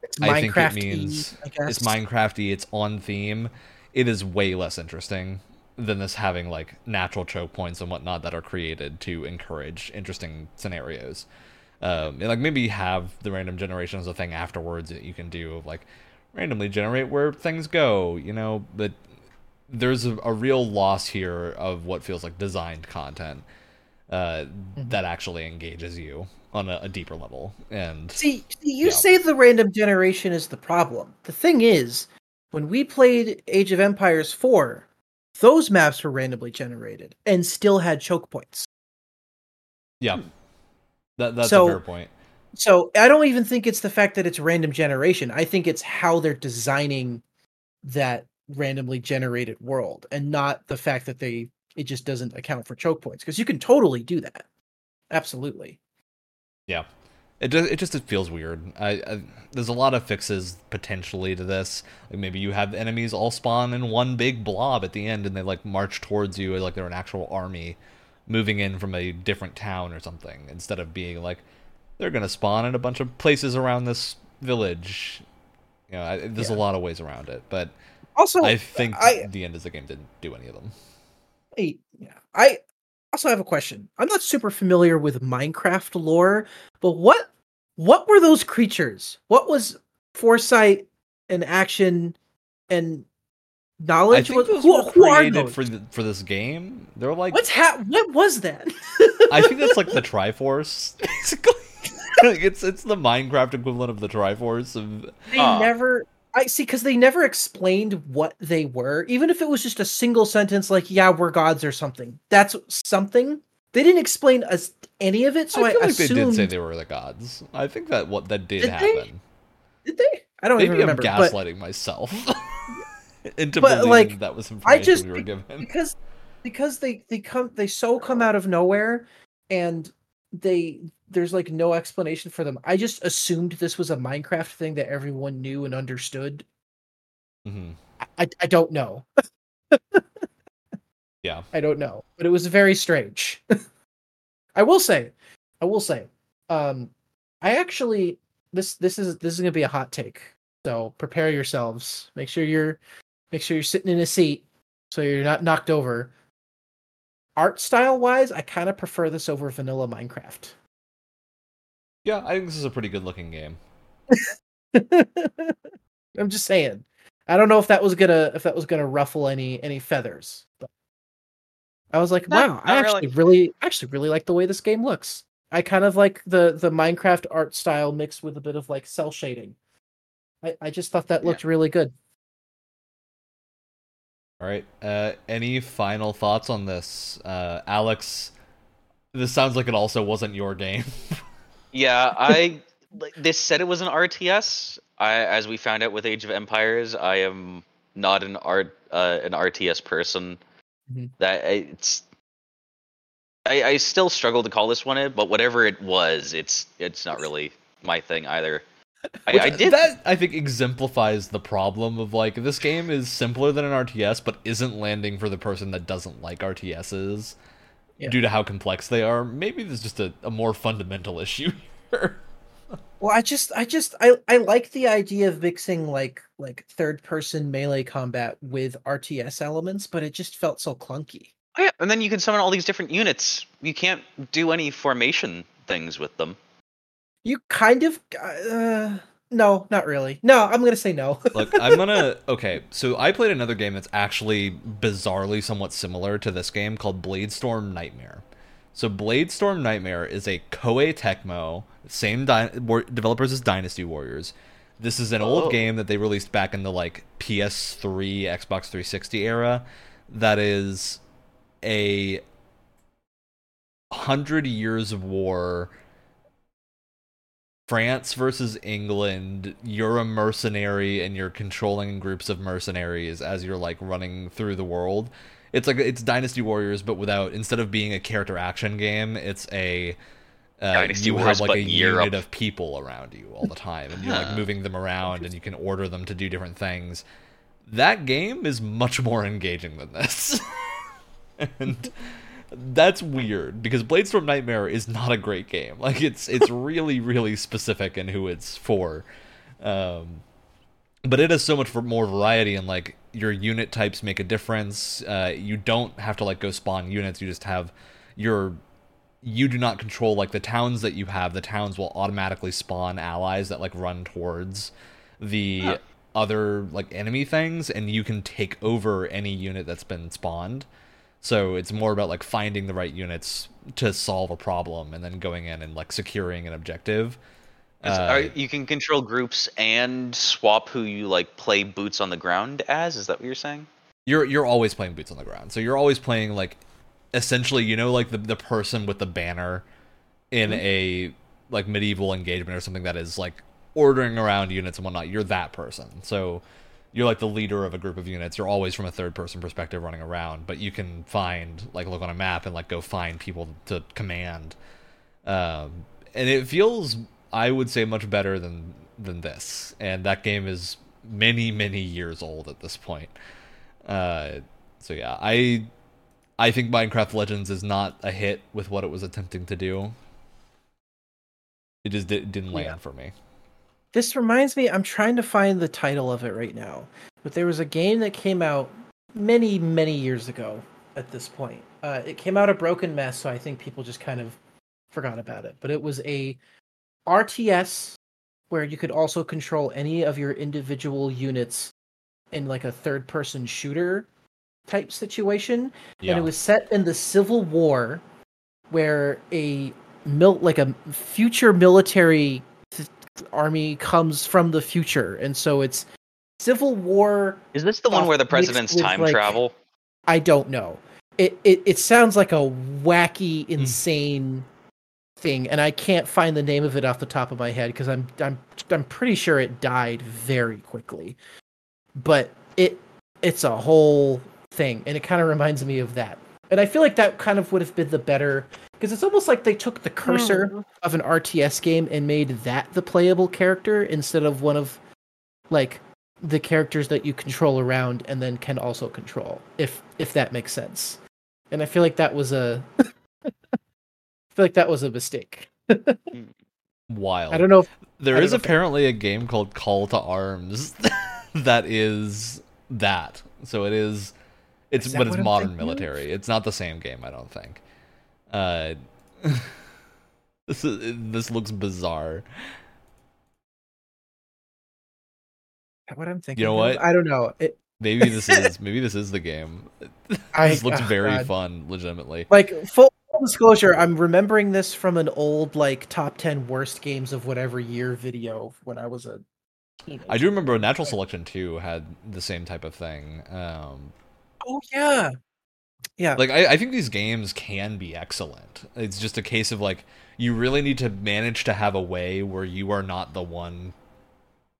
B: It's
A: I think it means it's Minecrafty, it's on theme. It is way less interesting than this having like natural choke points and whatnot that are created to encourage interesting scenarios. Um, and, like maybe have the random generation as a thing afterwards that you can do of like randomly generate where things go, you know, but there's a, a real loss here of what feels like designed content uh, that actually engages you on a, a deeper level. And
B: See, see, you
A: Yeah.
B: say the random generation is the problem. The thing is, when we played Age of Empires 4, those maps were randomly generated and still had choke points.
A: yeah, hmm. that, that's
B: So-
A: a fair point.
B: So I don't even think it's the fact that it's random generation. I think it's how they're designing that randomly generated world and not the fact that they it just doesn't account for choke points because you can totally do that. Absolutely.
A: Yeah, it just it just it feels weird. I, I there's a lot of fixes potentially to this. Like maybe you have enemies all spawn in one big blob at the end, and they like march towards you like they're an actual army moving in from a different town or something, instead of being like they're gonna spawn in a bunch of places around this village. You know, I, there's a lot of ways around it, but
B: Also,
A: I think
B: I-
A: the end of the game didn't do any of them.
B: Hey, yeah. I also I have a question. I'm not super familiar with Minecraft lore, but what what were those creatures? What was foresight and action and knowledge?
A: those
B: who,
A: were
B: who are
A: created
B: those?
A: for the, for this game. They're like
B: What's ha- What was that?
A: I think that's like the Triforce, basically. it's it's the Minecraft equivalent of the Triforce of
B: they
C: Ah.
B: never. I see because they never explained what they were, even if it was just a single sentence like "Yeah, we're gods" or something. That's something. They didn't explain us any of it, so I,
A: I feel like
B: assumed.
A: they did say they were the gods. I think that what that did,
B: Did they?
A: happen.
B: Did they? I don't even
A: Maybe I'm
B: remember. but-
A: gaslighting myself into
B: But,
A: believing
B: like,
A: that was
B: I
A: information
B: just
A: we were given.
B: because because they they come they so come out of nowhere and they there's like no explanation for them. I just assumed this was a Minecraft thing that everyone knew and understood.
A: Mm-hmm.
B: I I don't know.
A: Yeah.
B: I don't know, but it was very strange. I will say, I will say, um, I actually this this is this is gonna be a hot take. So prepare yourselves. Make sure you're make sure you're sitting in a seat so you're not knocked over. Art style wise, I kind of prefer this over vanilla Minecraft.
A: Yeah, I think this is a pretty good looking game.
B: I'm just saying. I don't know if that was gonna if that was gonna ruffle any any feathers. But I was like,
C: No,
B: wow, I actually
C: really.
B: really actually really like the way this game looks. I kind of like the the Minecraft art style mixed with a bit of like cell shading. I, I just thought that
C: Yeah.
B: looked really good.
A: All right. Uh, any final thoughts on this, uh, Alex? This sounds like it also wasn't your game.
C: Yeah, I like, they said it was an RTS. I, as we found out with Age of Empires, I am not an art uh, an RTS person,
B: Mhm.
C: that it's I, I still struggle to call this one it, but whatever it was, it's it's not really my thing either. I, I did
A: that. I think exemplifies the problem of like this game is simpler than an RTS, but isn't landing for the person that doesn't like RTSs
B: Yeah.
A: due to how complex they are. Maybe there's just a, a more fundamental issue here.
B: Well, I just, I just, I, I like the idea of mixing like, like third person melee combat with RTS elements, but it just felt so clunky.
C: Oh, yeah, and then you can summon all these different units. You can't do any formation things with them.
B: You kind of, uh, no, not really. No, I'm gonna say no.
A: Look, I'm gonna. Okay, so I played another game that's actually bizarrely somewhat similar to this game called Bladestorm Nightmare. So Bladestorm Nightmare is a Koei Tecmo, same di- war- developers as Dynasty Warriors. This is an old
C: Oh.
A: game that they released back in the like PS3, Xbox 360 era. That is a hundred years of war France versus England, you're a mercenary and you're controlling groups of mercenaries as you're like running through the world. It's like it's Dynasty Warriors, but without instead of being a character action game, it's a uh,
C: Dynasty
A: you
C: Wars,
A: have like a
C: Europe.
A: unit of people around you all the time, and you're like moving them around, and you can order them to do different things. That game is much more engaging than this, and that's weird because Bladestorm Nightmare is not a great game. Like it's it's really really specific in who it's for, um, but it has so much more variety and like your unit types make a difference. Uh, you don't have to like go spawn units. You just have your you do not control like the towns that you have. The towns will automatically spawn allies that like run towards the
C: Huh.
A: other like enemy things, and you can take over any unit that's been spawned. So it's more about like finding the right units to solve a problem and then going in and like securing an objective. Uh,
C: you can control groups and swap who you like play boots on the ground as. Is that what you're saying?
A: you're you're always playing boots on the ground. So you're always playing like essentially, you know, like the the person with the banner in a like medieval engagement or something that is like ordering around units and whatnot. You're that person. So you're like the leader of a group of units. You're always from a third person perspective running around, but you can find like look on a map and like go find people to command. Um, and it feels, I would say, much better than than this. And that game is many many years old at this point. Uh, so yeah, I I think Minecraft Legends is not a hit with what it was attempting to do. It just di- didn't land
B: Yeah.
A: for me.
B: This reminds me, I'm trying to find the title of it right now, but there was a game that came out many, many years ago at this point. Uh, it came out a broken mess, so I think people just kind of forgot about it. But it was a RTS where you could also control any of your individual units in like a third person shooter type situation
A: Yeah.
B: and it was set in the Civil War, where a mil like a future military army comes from the future, and so it's Civil War.
C: Is this the one where the president's time
B: like-
C: travel?
B: I don't know. It it it sounds like a wacky, hmm. insane thing, and I can't find the name of it off the top of my head because I'm I'm I'm pretty sure it died very quickly. But it it's a whole thing, and it kind of reminds me of that. And I feel like that kind of would have been the better because it's almost like they took the cursor hmm. of an RTS game and made that the playable character instead of one of like the characters that you control around and then can also control if if that makes sense and i feel like that was a i feel like that was a mistake hmm.
A: Wild.
B: i don't know if,
A: There
B: I don't
A: is
B: know if that-
A: apparently a game called Call to Arms that is that. So it is it's
B: Is
A: but it's
B: I'm
A: modern
B: thinking
A: military. It's not the same game, I don't think. Uh this is this looks bizarre.
B: what i'm thinking You
A: know
B: of?
A: what?
B: i don't know it
A: Maybe this is maybe this is the game.
B: I-
A: this looks
B: oh,
A: very
B: God.
A: fun, legitimately.
B: like full disclosure i'm remembering this from an old like top 10 worst games of whatever year video when i was a teenager.
A: I do remember Natural Selection 2 had the same type of thing. Um
B: oh yeah yeah.
A: Like I, I think these games can be excellent. It's just a case of like you really need to manage to have a way where you are not the one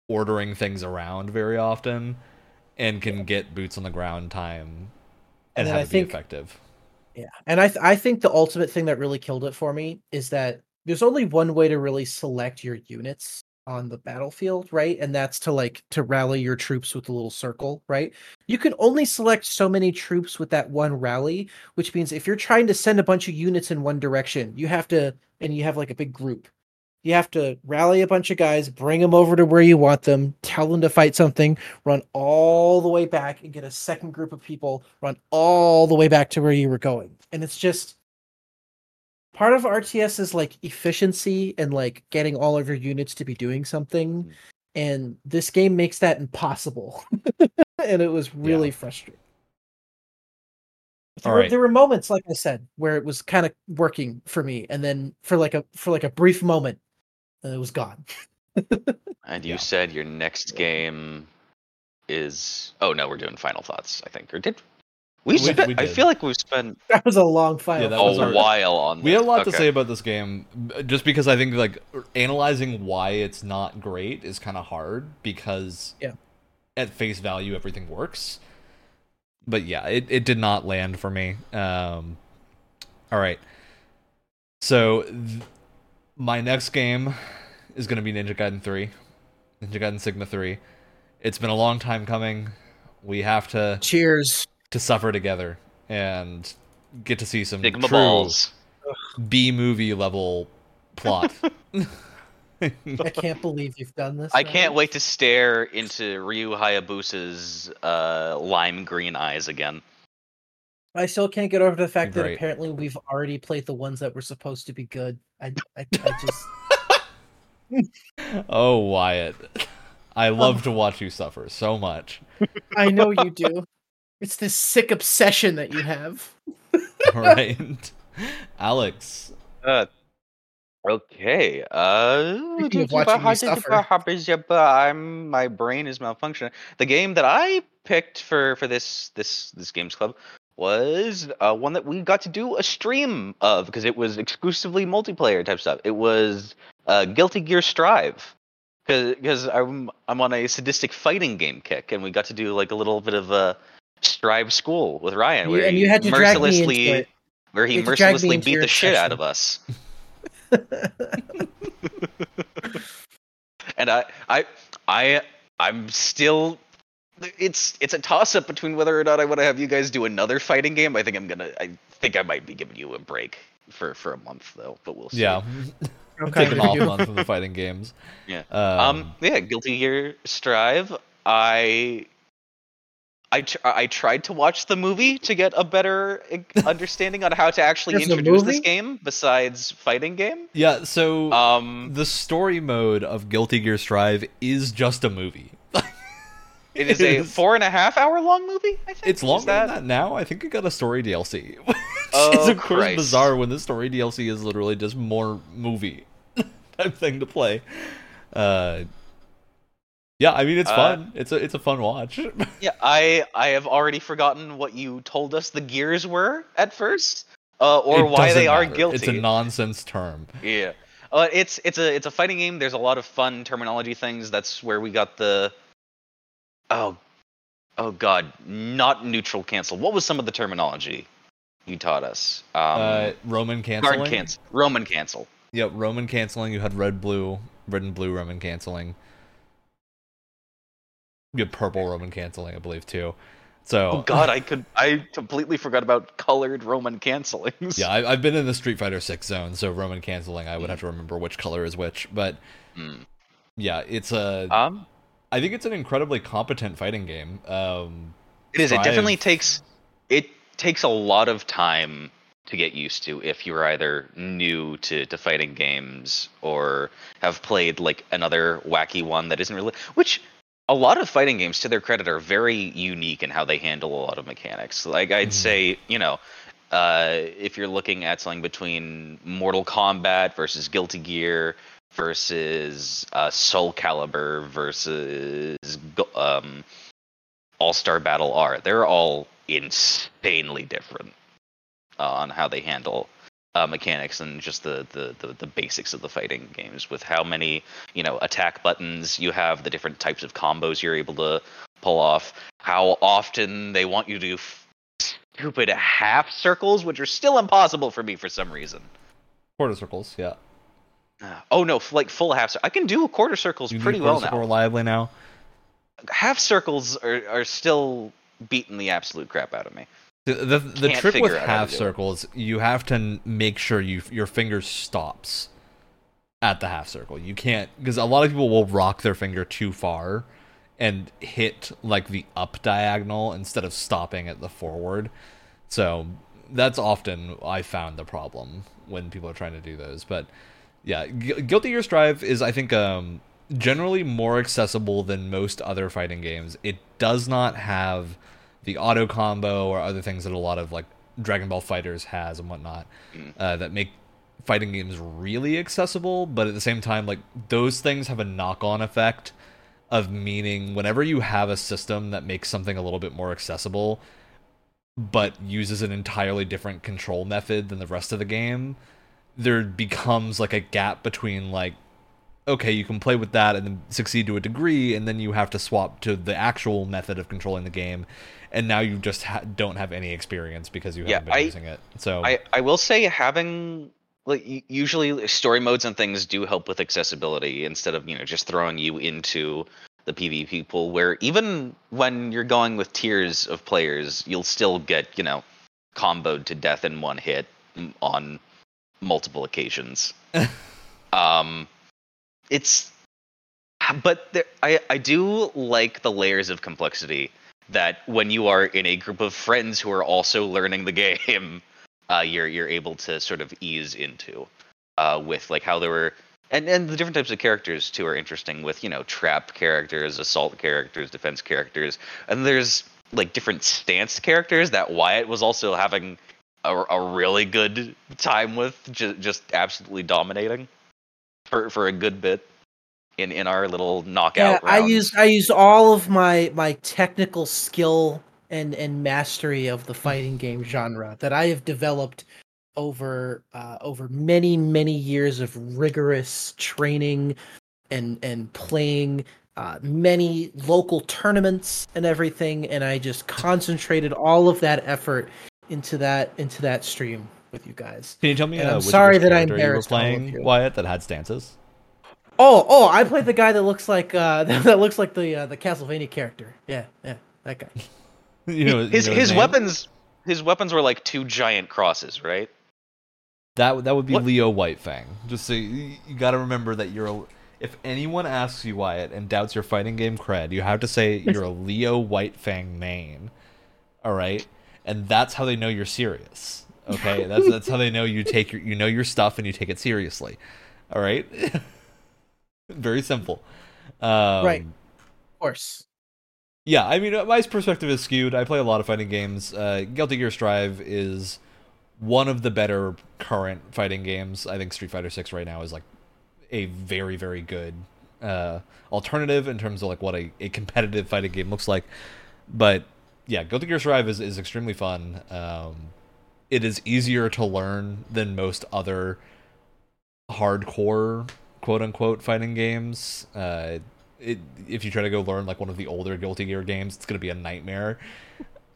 A: ordering things around very often and can get boots on the ground time and,
B: And
A: have
B: I
A: it
B: think-
A: be effective.
B: Yeah, and I th- I think the ultimate thing that really killed it for me is that there's only one way to really select your units on the battlefield, right? And that's to like to rally your troops with a little circle, right? You can only select so many troops with that one rally, which means if you're trying to send a bunch of units in one direction, you have to and you have like a big group. You have to rally a bunch of guys, bring them over to where you want them, tell them to fight something, run all the way back and get a second group of people, run all the way back to where you were going. And it's just part of RTS is like efficiency and like getting all of your units to be doing something.
C: Mm.
B: And this game makes that impossible. and it was really frustrating. There, were,
A: right.
B: there were moments, like I said, where it was kind of working for me, and then for like a for like a brief moment, and it was gone.
C: And you
A: Yeah.
C: said your next game is. Oh no, we're doing final thoughts. I think, or did we?
A: We-
C: spent,
A: we
C: I feel like we've spent
B: That was a long fight.
A: Yeah, that
C: a
A: was our-
C: while on.
A: We
C: this.
A: had a lot to say about this game, just because I think like analyzing why it's not great is kind of hard because
B: Yeah.
A: at face value everything works. But yeah, it, it did not land for me. Um, all right, so th- my next game is going to be Ninja Gaiden three, Ninja Gaiden Sigma three. It's been a long time coming. We have to
B: Cheers.
A: To suffer together and get to see some
C: Sigma
A: true
C: balls.
A: B movie level plot.
B: I can't believe you've done this.
C: I
B: now.
C: can't wait to stare into Ryu Hayabusa's uh, lime green eyes again.
B: I still can't get over the fact that apparently we've already played the ones that were supposed to be good. I, I, I just,
A: oh, Wyatt. I
B: Um,
A: love to watch you suffer so much.
B: I know you do. It's this sick obsession that you have.
A: Right? Alex.
C: Uh, okay. Uh,
B: watching me suffer.
C: I'm my brain is malfunctioning. The game that I picked for for this this this games club was uh, one that we got to do a stream of because it was exclusively multiplayer type stuff. It was uh, Guilty Gear Strive because I'm I'm on a sadistic fighting game kick, and we got to do like a little bit of a Strive school with Ryan,
B: You-
C: where
B: and
C: he
B: you had to drag me
C: mercilessly where he
B: You had to drag me
C: mercilessly beat
B: your
C: the shit out of us. and I, I, I, I'm still. It's it's a toss up between whether or not I want to have you guys do another fighting game. I think I'm gonna. I think I might be giving you a break for for a month though, but we'll see.
A: Yeah.
B: Okay,
A: Take an off month from the fighting games.
C: Yeah.
A: Um,
C: Um. Yeah. Guilty Gear Strive. I. I, tr- I tried to watch the movie to get a better understanding on how to actually introduce this game besides fighting game.
A: yeah, so
C: Um,
A: the story mode of Guilty Gear Strive is just a movie.
C: It is
A: It
C: a
A: is-
C: four and a half hour long movie. I think
A: It's
C: Is
A: longer
C: that-
A: than that now. I think it got a story DLC. Which
C: Oh,
A: is of course
C: Christ.
A: bizarre when the story DLC is literally just more movie type thing to play. Uh, yeah, I mean it's
C: Uh,
A: fun. It's a it's a fun watch.
C: Yeah, I I have already forgotten what you told us the gears were at first, uh, or
A: It
C: why they
A: doesn't
C: are guilty.
A: It's a nonsense term.
C: yeah, uh, it's it's a it's a fighting game. There's a lot of fun terminology things. That's where we got the oh oh god, not neutral cancel. What was some of the terminology you taught us? Um,
A: uh, Roman canceling.
C: guard cancel, Roman cancel.
A: Yep, Roman canceling. You had red, blue, red and blue Roman canceling. You had purple Roman canceling, I believe, too. So
C: Oh god, I could I completely forgot about colored Roman cancelings.
A: yeah, I, I've been in the Street Fighter Six zone, so Roman canceling. I would have to remember which color is which, but
C: Hmm.
A: yeah, it's a.
C: Um,
A: I think it's an incredibly competent fighting game. Um,
C: It is. It definitely takes it takes a lot of time to get used to if you're either new to, to fighting games or have played like another wacky one that isn't really which a lot of fighting games to their credit are very unique in how they handle a lot of mechanics. Like I'd
A: Mhm.
C: say, you know, uh, if you're looking at something between Mortal Kombat versus Guilty Gear versus uh, Soul Calibur versus um, All Star Battle R, they're all insanely different uh, on how they handle uh, mechanics and just the, the, the, the basics of the fighting games with how many you know attack buttons you have the different types of combos you're able to pull off. How often they want you to do f- stupid half circles, which are still impossible for me for some reason.
A: Quarter circles, yeah.
C: Uh, oh no, like full half. I can do quarter circles
A: You
C: pretty well now.
A: reliably now.
C: Half circles are, are still beating the absolute crap out of me.
A: The the, the trick with
C: figure out how to
A: half circles, you have to make sure you your finger stops at the half circle. You can't because a lot of people will rock their finger too far and hit like the up diagonal instead of stopping at the forward. So that's often I found the problem when people are trying to do those. But yeah, Gu- Guilty Gear Strive is I think um, generally more accessible than most other fighting games. It does not have the auto combo or other things that a lot of like Dragon Ball FighterZ has and whatnot uh, that make fighting games really accessible. But at the same time, like those things have a knock on effect of meaning whenever you have a system that makes something a little bit more accessible but uses an entirely different control method than the rest of the game there becomes like a gap between like okay you can play with that and then succeed to a degree and then you have to swap to the actual method of controlling the game and now you just ha- don't have any experience because you haven't been
C: I-
A: using it so
C: I, I will say having like usually story modes and things do help with accessibility instead of you know just throwing you into the PvP pool where even when you're going with tiers of players you'll still get you know comboed to death in one hit on multiple occasions. um, it's but there, I I do like the layers of complexity that when you are in a group of friends who are also learning the game, uh, you're you're able to sort of ease into uh, with like how there were and and the different types of characters too are interesting with you know trap characters, assault characters, defense characters, and there's like different stance characters that Wyatt was also having a, a really good time with, ju- just absolutely dominating for for a good bit in in our little knockout.
B: Yeah.
C: I
B: used I used all of my my technical skill and and mastery of the fighting game genre that I have developed over uh, over many many years of rigorous training and and playing uh, many local tournaments and everything, and I just concentrated all of that effort into that into that stream with you guys.
A: can you tell me uh,
B: I'm sorry that I
A: character you were
B: embarrassed all of
A: playing
B: you.
A: wyatt that had stances
B: Oh, oh, I played the guy that looks like uh that looks like the uh, the Castlevania character. Yeah, yeah, that guy.
A: you know you
C: his
A: know
C: his
A: name?
C: weapons his weapons were like two giant crosses, right?
A: That that would be
C: What-
A: Leo Whitefang. Just so you, you got to remember that you're. A, if anyone asks you Wyatt and doubts your fighting game cred, you have to say you're a Leo Whitefang main. All right, and that's how they know you're serious. Okay, that's that's how they know you take your you know your stuff and you take it seriously. All right, very simple. Um,
B: Right. Of course.
A: yeah, I mean, uh, my perspective is skewed. I play a lot of fighting games. Uh, Guilty Gear Strive is one of the better current fighting games. I think Street Fighter Six right now is like a very, very good uh, alternative in terms of like what a, a competitive fighting game looks like. But yeah, Guilty Gear Strive is, is extremely fun. Um, it is easier to learn than most other hardcore quote unquote fighting games. Uh, it, if you try to go learn like one of the older Guilty Gear games, it's going to be a nightmare.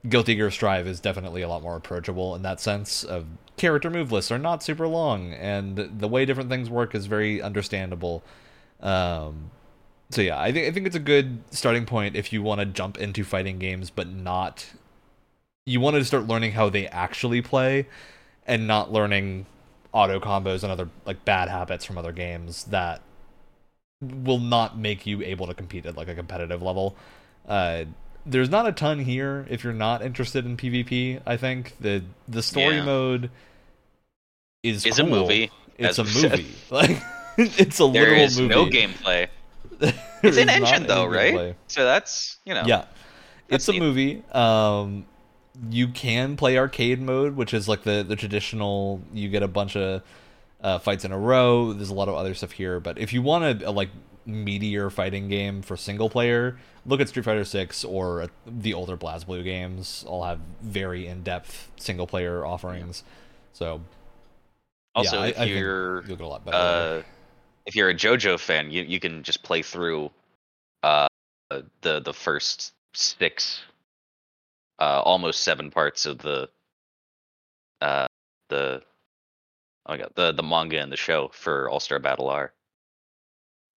A: Guilty Gear Strive is definitely a lot more approachable in that sense of character move lists are not super long and the way different things work is very understandable. Um, so yeah, I think I think it's a good starting point if you want to jump into fighting games but not you wanted to start learning how they actually play and not learning auto combos and other like bad habits from other games that will not make you able to compete at like a competitive level. Uh, there's not a ton here if you're not interested in PvP. I think the the story
C: Yeah.
A: mode is
C: Is a movie,
A: It's a movie. Like it's a
C: There
A: literal
C: is
A: movie.
C: no gameplay. It's an engine though, right?
A: gameplay.
C: So that's you know.
A: Yeah, it's
C: That's
A: a movie. Um, you can play arcade mode, which is like the the traditional. You get a bunch of uh, fights in a row. There's a lot of other stuff here, but if you want a, a like meteor fighting game for single player, look at Street Fighter Six or uh, the older BlazBlue games. All have very in depth single player offerings. So
C: Also,
A: yeah,
C: if
A: I think
C: you're
A: you'll get a lot better.
C: uh, if you're a JoJo fan, you you can just play through uh the the first six, uh, almost seven parts of the, uh, the, oh my god, the the manga and the show for All Star Battle R.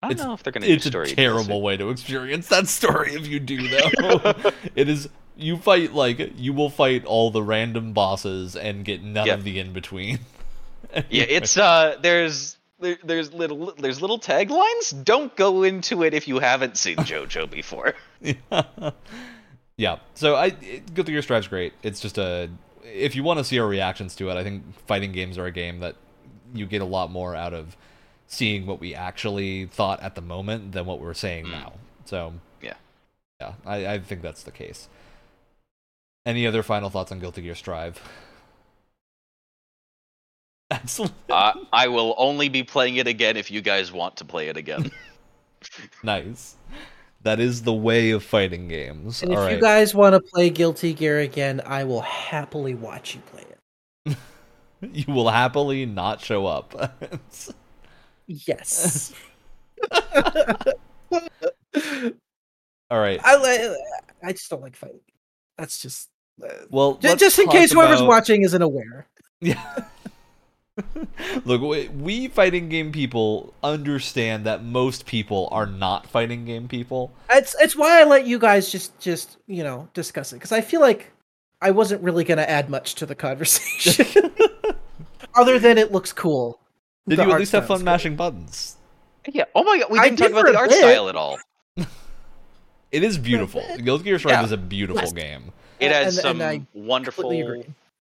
C: I don't
A: It's-
C: know if they're gonna do
A: It's a terrible way to experience that story if you do though. it is you fight like you will fight all the random bosses and get none
C: Yeah.
A: of the in between.
C: yeah, it's uh, there's there, there's little there's little taglines. Don't go into it if you haven't seen JoJo before.
A: yeah. So I it, Guilty Gear Strive's great. It's just a if you want to see our reactions to it, I think fighting games are a game that you get a lot more out of seeing what we actually thought at the moment than what we're saying
C: Mm.
A: now. So
C: Yeah.
A: yeah, I, I think that's the case. Any other final thoughts on Guilty Gear Strive? Excellent.
C: Uh, I will only be playing it again if you guys want to play it again.
A: nice. That is the way of fighting games.
B: And if
A: All
B: you guys want to play Guilty Gear again, I will happily watch you play it.
A: you will happily not show up.
B: Yes.
A: All right.
B: I I just don't like fighting. That's just uh,
A: Well,
B: ju- just in case whoever's
A: about-
B: watching isn't aware.
A: Yeah. Look, we, we fighting game people understand that most people are not fighting game people.
B: It's it's why I let you guys just just you know discuss it because I feel like I wasn't really going to add much to the conversation other than it looks cool.
A: Did
B: The
A: you at least have fun
B: style's good.
A: mashing buttons?
C: yeah. Oh my god, we didn't talk
B: did
C: about the art
B: bit.
C: style at all.
A: It is beautiful. Guilty Gear Strive
C: Yeah.
A: is a beautiful
B: Yes.
A: game.
C: It has
B: and
C: some
B: I
C: wonderful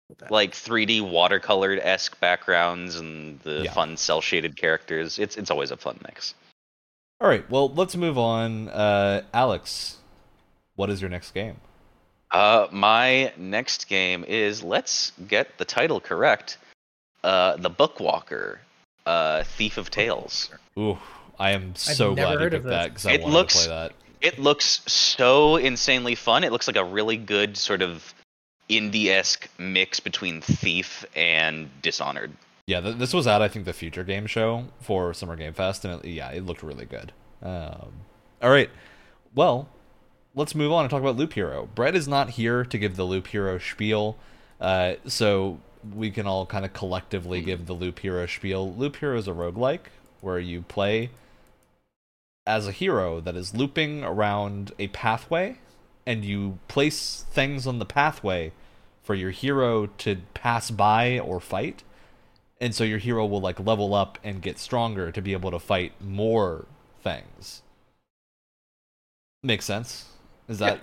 B: Completely agree. with that.
C: like 3D watercolored esque backgrounds and the
A: Yeah.
C: fun cell shaded characters. It's it's always a fun mix.
A: All right, well, let's move on. Uh, Alex, what is your next game?
C: Uh, my next game is let's get the title correct. Uh, the Bookwalker, uh, Thief of Tales.
A: Ooh, I am so
B: never
A: glad you
B: heard of
A: picked that because I
C: It
A: wanted
C: looks-
A: to play that.
C: It looks so insanely fun. It looks like a really good sort of indie esque mix between Thief and Dishonored.
A: Yeah, th- this was at I think the Future Game Show for Summer Game Fest, and it, yeah, it looked really good. Um, all right, well, let's move on and talk about Loop Hero. Brett is not here to give the Loop Hero spiel, uh, so we can all kind of collectively give the Loop Hero spiel. Loop Hero is a roguelike where you play as a hero that is looping around a pathway, and you place things on the pathway for your hero to pass by or fight and so your hero will like level up and get stronger to be able to fight more things. Makes sense. Is that?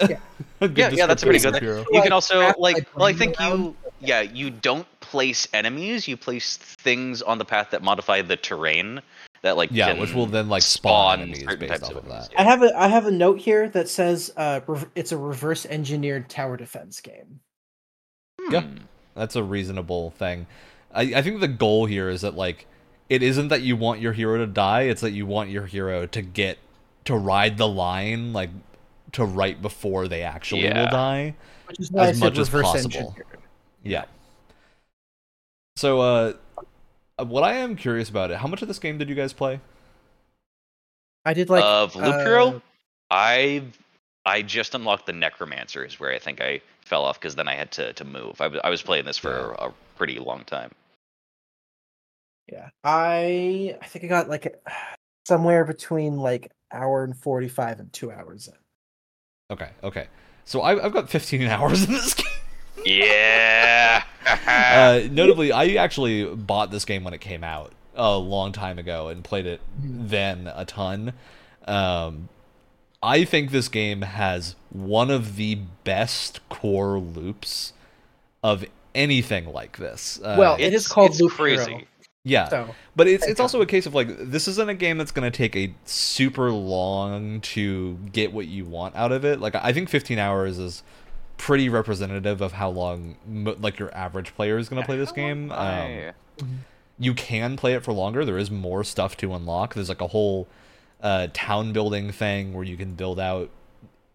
B: Yeah.
A: a
C: Yeah, yeah, that's a pretty good-
A: hero?
C: You can also like
B: like,
C: well, I think you yeah, you don't place enemies, you place things on the path that modify the terrain that like
A: Yeah,
C: can
A: which will then like spawn,
C: spawn
A: enemies
C: certain
A: based
C: types
A: off
C: of
A: of
C: enemies,
A: that.
B: I have a I have a note here that says uh, rev- it's a reverse engineered tower defense game.
A: Yeah.
C: Hmm.
A: That's a reasonable thing. I, I think the goal here is that like it isn't that you want your hero to die, it's that you want your hero to get to ride the line like to right before they actually will die.
B: Which is why
A: As much as
B: reverse
A: possible.
B: engineered.
A: Yeah. So uh what I am curious about it, how much of this game did you guys play?
B: I did like
C: of Loop
B: uh,
C: Hero, I I just unlocked the Necromancer is where I think I fell off because then I had to to move. I was I was playing this for a pretty long time.
B: Yeah, I I think I got like somewhere between like hour and forty five and two hours in.
A: Okay, okay. So I, I've got 15 hours in this game.
C: Yeah.
A: uh, notably, I actually bought this game when it came out a long time ago and played it
B: Mhm.
A: then a ton. Um, I think this game has one of the best core loops of anything like this. Uh,
B: Well, it is called
C: it's
B: Loop
C: crazy.
B: Hero.
A: yeah,
B: So
A: But it's it's also a case of like this isn't a game that's going to take a super long to get what you want out of it. Like I think 15 hours is pretty representative of how long like your average player is going to play this game. Um, you can play it for longer. There is more stuff to unlock. There's like a whole uh, town building thing where you can build out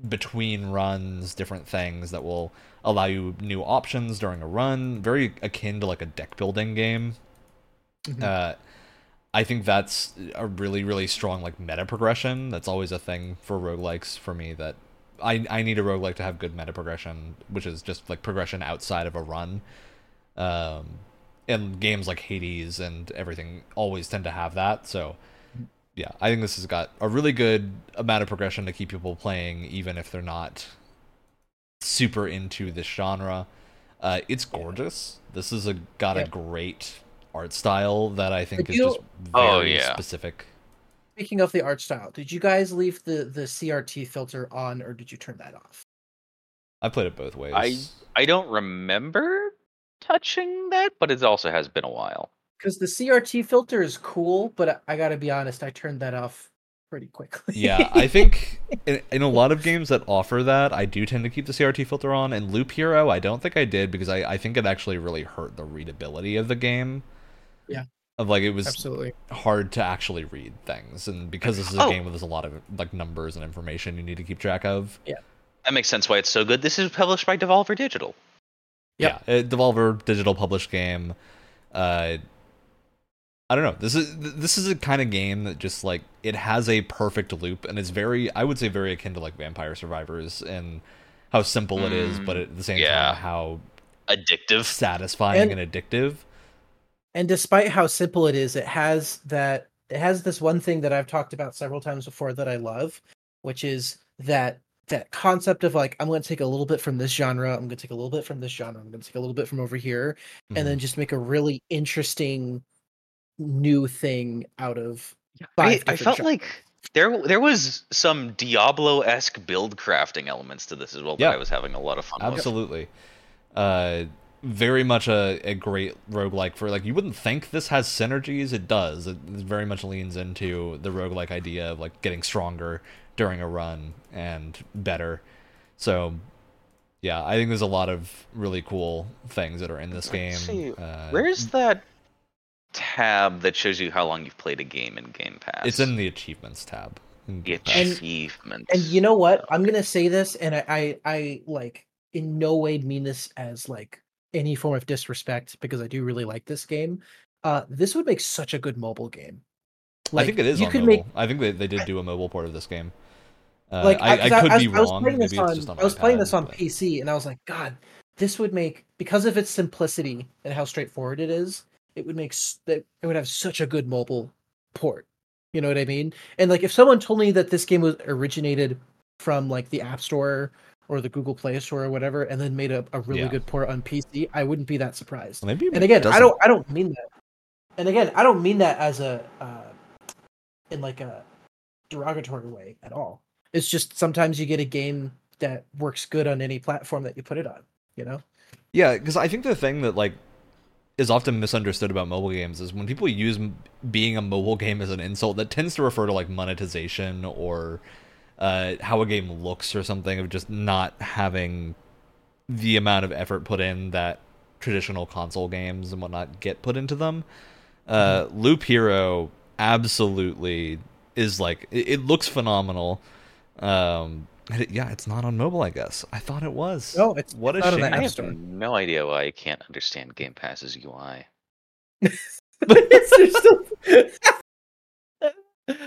A: between runs different things that will allow you new options during a run. Very akin to like a deck building game.
B: Mhm.
A: Uh, I think that's a really really strong like meta progression. That's always a thing for roguelikes for me that I I need a roguelike to have good meta progression, which is just like progression outside of a run. Um, and games like Hades and everything always tend to have that. So, yeah, I think this has got a really good amount of progression to keep people playing, even if they're not super into this genre. Uh, it's gorgeous. This is a got a great art style that I think
B: But
A: is
B: you-
A: just very
C: Oh, yeah.
A: specific.
B: Speaking of the art style, did you guys leave the the CRT filter on or did you turn that off?
A: I played it both ways.
C: I I don't remember touching that, but it also has been a while.
B: Because the CRT filter is cool, but I, I gotta be honest, I turned that off pretty quickly.
A: yeah, I think in, in a lot of games that offer that, I do tend to keep the CRT filter on. And Loop Hero, I don't think I did because I, I think it actually really hurt the readability of the game.
B: Yeah.
A: Of like it was
B: absolutely.
A: hard to actually read things, and because this is a
C: Oh.
A: game with there's a lot of like numbers and information you need to keep track of. Yeah.
C: That makes sense why it's so good. This is published by Devolver Digital.
B: Yep.
A: Yeah, a Devolver digital published game. Uh, I don't know. This is this is a kind of game that just like it has a perfect loop, and it's very I would say very akin to like Vampire Survivors and how simple it is, but at the same
C: yeah.
A: time how
C: Addictive.
A: satisfying
B: And-
A: and, addictive.
B: And despite how simple it is, it has that it has this one thing that I've talked about several times before that I love, which is that that concept of like I'm going to take a little bit from this genre, I'm going to take a little bit from this genre, I'm going to take a little bit from over here, and then just make a really interesting new thing out of
C: I,
B: five
C: I
B: different
C: felt
B: genres.
C: like there there was some Diablo esque build crafting elements to this as well
A: Yeah.
C: that I was having a lot of fun with.
A: Absolutely. Uh, very much a, a great roguelike for like you wouldn't think this has synergies. It does. It very much leans into the roguelike idea of like getting stronger during a run and better. So yeah, I think there's a lot of really cool things that are in this game.
C: Let's see,
A: Uh,
C: Where's that tab that shows you how long you've played a game in Game Pass?
A: it's in the achievements tab. in
C: the
A: Game
B: And-
C: achievements.
B: And you know what? I'm gonna say this, and I, I, I like in no way mean this as like any form of disrespect because I do really like this game. Uh, this would make such a good mobile game.
A: I think it is
B: You
A: on
B: could
A: mobile.
B: make
A: I think they, they did do a mobile port of this game. Uh,
B: like
A: I, I,
B: 'cause
A: could
B: was-
A: be
B: I was
A: wrong.
B: playing
A: Maybe
B: this
A: it's
B: on,
A: just on
B: I was playing this on
A: but-
B: PC, and I was like, God, this would make because of its simplicity and how straightforward it is. It would make that it would have such a good mobile port. You know what I mean? And like, if someone told me that this game was originated from like the App Store or the Google Play Store or whatever, and then made a, a really
A: Yeah.
B: good port on PC, I wouldn't be that surprised. And again, I don't, I don't mean that. And again, I don't mean that as a, uh, in like a derogatory way at all. It's just sometimes you get a game that works good on any platform that you put it on. You know?
A: Yeah, because I think the thing that like is often misunderstood about mobile games is when people use being a mobile game as an insult, that tends to refer to like monetization or uh, how a game looks or something of just not having the amount of effort put in that traditional console games and whatnot get put into them. Uh, Loop Hero absolutely is like it, it looks phenomenal. Um, and it- yeah, it's not on mobile. I guess I thought it was.
B: No, it's-
A: what a
B: it's not
A: shame.
C: I have no idea why I can't understand Game Pass's UI.
B: It's just so-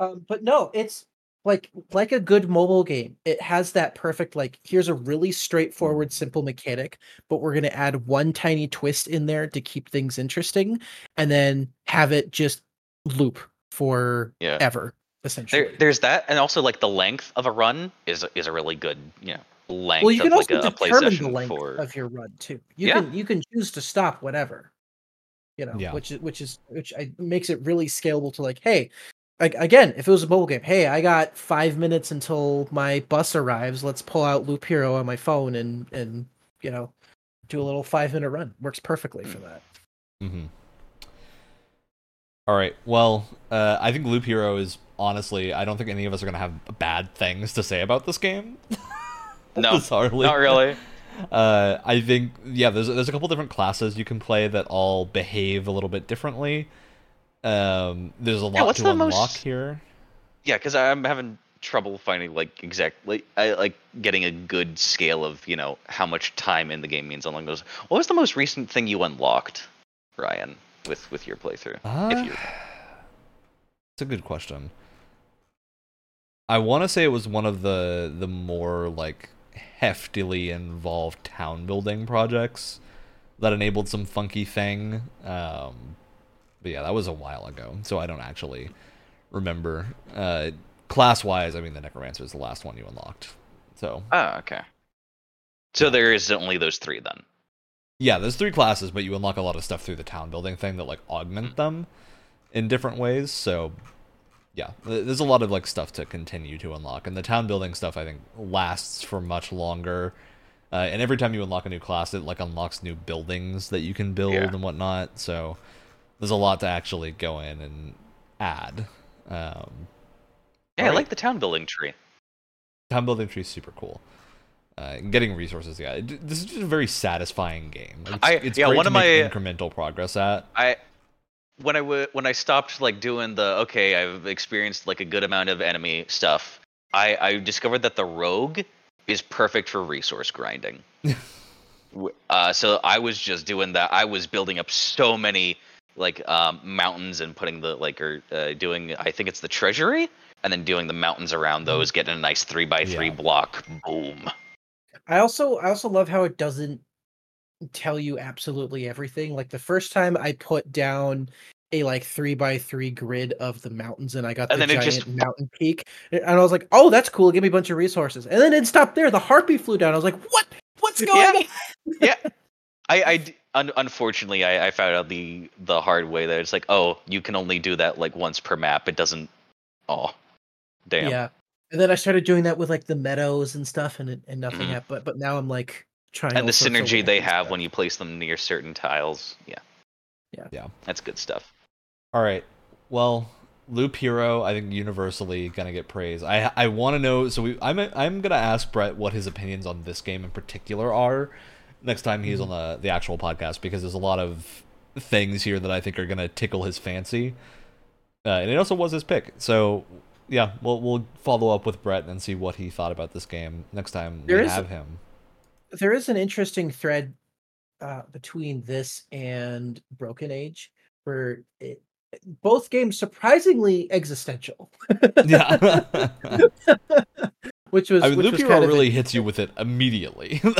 B: um, but no, it's like like a good mobile game. It has that perfect like here's a really mm. straightforward, simple mechanic, but we're gonna add one tiny twist in there to keep things interesting, and then have it just loop for
C: Yeah.
B: ever essentially.
C: There, there's that, and also like the length of a run is is a really good, you know, length
B: well, you can
C: of like
B: also
C: a, a
B: determine the length
C: for.
B: of your run too. You
C: Yeah.
B: can you can choose to stop whatever, you know,
A: Yeah.
B: which is which is which I, makes it really scalable to like, hey, like again, if it was a mobile game, hey, I got five minutes until my bus arrives. Let's pull out Loop Hero on my phone and and you know, do a little five minute run. Works perfectly for that.
A: Mm-hmm. All right. Well, uh, I think Loop Hero is honestly. I don't think any of us are gonna have bad things to say about this game.
C: No,
A: Bizarrely.
C: Not really.
A: Uh, I think yeah. There's there's a couple different classes you can play that all behave a little bit differently. Um, there's a lot
C: what's
A: to
C: the
A: unlock
C: most-
A: here.
C: Yeah, because I'm having trouble finding like exactly I like getting a good scale of you know how much time in the game means along those. What was the most recent thing you unlocked, Ryan, with with your playthrough?
A: Uh,
C: if you
A: It's a good question. I want to say it was one of the the more like heftily involved town building projects that enabled some funky thing. Um, but yeah, that was a while ago, so I don't actually remember. Uh, class wise, I mean, the Necromancer is the last one you unlocked. So
C: Oh, okay. So there is only those three then.
A: yeah, there's three classes, but you unlock a lot of stuff through the town building thing that like augment them in different ways. So yeah, there's a lot of like stuff to continue to unlock, and the town building stuff I think lasts for much longer. Uh, and every time you unlock a new class, it like unlocks new buildings that you can build
C: Yeah.
A: and whatnot. So there's a lot to actually go in and add. Um,
C: Yeah, I like the town building tree.
A: town building tree is super cool. Uh, getting resources, yeah. This is just a very satisfying game. It's,
C: I-
A: it's
C: yeah, one
A: to
C: of my-
A: incremental progress at.
C: I when I w- when I stopped like doing the okay, I've experienced like a good amount of enemy stuff. I I discovered that the rogue is perfect for resource grinding. Uh, so I was just doing that. I was building up so many like um, mountains and putting the like or uh, doing I think it's the treasury and then doing the mountains around those, getting a nice three by three
A: Yeah.
C: block. Boom.
B: I also I also love how it doesn't tell you absolutely everything. Like the first time I put down a like three by three grid of the mountains and I got
C: And
B: the
C: then it
B: giant
C: just-
B: mountain peak. And I was like, oh that's cool, give me a bunch of resources. And then it stopped there. The harpy flew down. I was like, what? What's going
C: Yeah.
B: on?
C: yeah i i d- un- unfortunately I, I found out the the hard way that it's like oh you can only do that like once per map it doesn't oh damn
B: Yeah. And then I started doing that with like the meadows and stuff and it, and nothing
C: Mhm.
B: happened. But but now I'm like trying
C: and the
B: all sorts of
C: synergy they have
B: stuff.
C: when you place them near certain tiles yeah
B: Yeah.
A: Yeah.
C: that's good stuff
A: All right. Well, Loop Hero, I think universally gonna get praise. I I want to know. So we, I'm I'm gonna ask Brett what his opinions on this game in particular are next time he's on the the actual podcast because there's a lot of things here that I think are gonna tickle his fancy. Uh, and it also was his pick. So yeah, we'll we'll follow up with Brett and see what he thought about this game next time
B: There
A: we
B: is-
A: have him.
B: there is an interesting thread uh, between this and Broken Age, where it, both games surprisingly existential.
A: Yeah.
B: which was
A: I mean,
B: which
A: Loop Hero
B: kind of
A: really hits you with it immediately.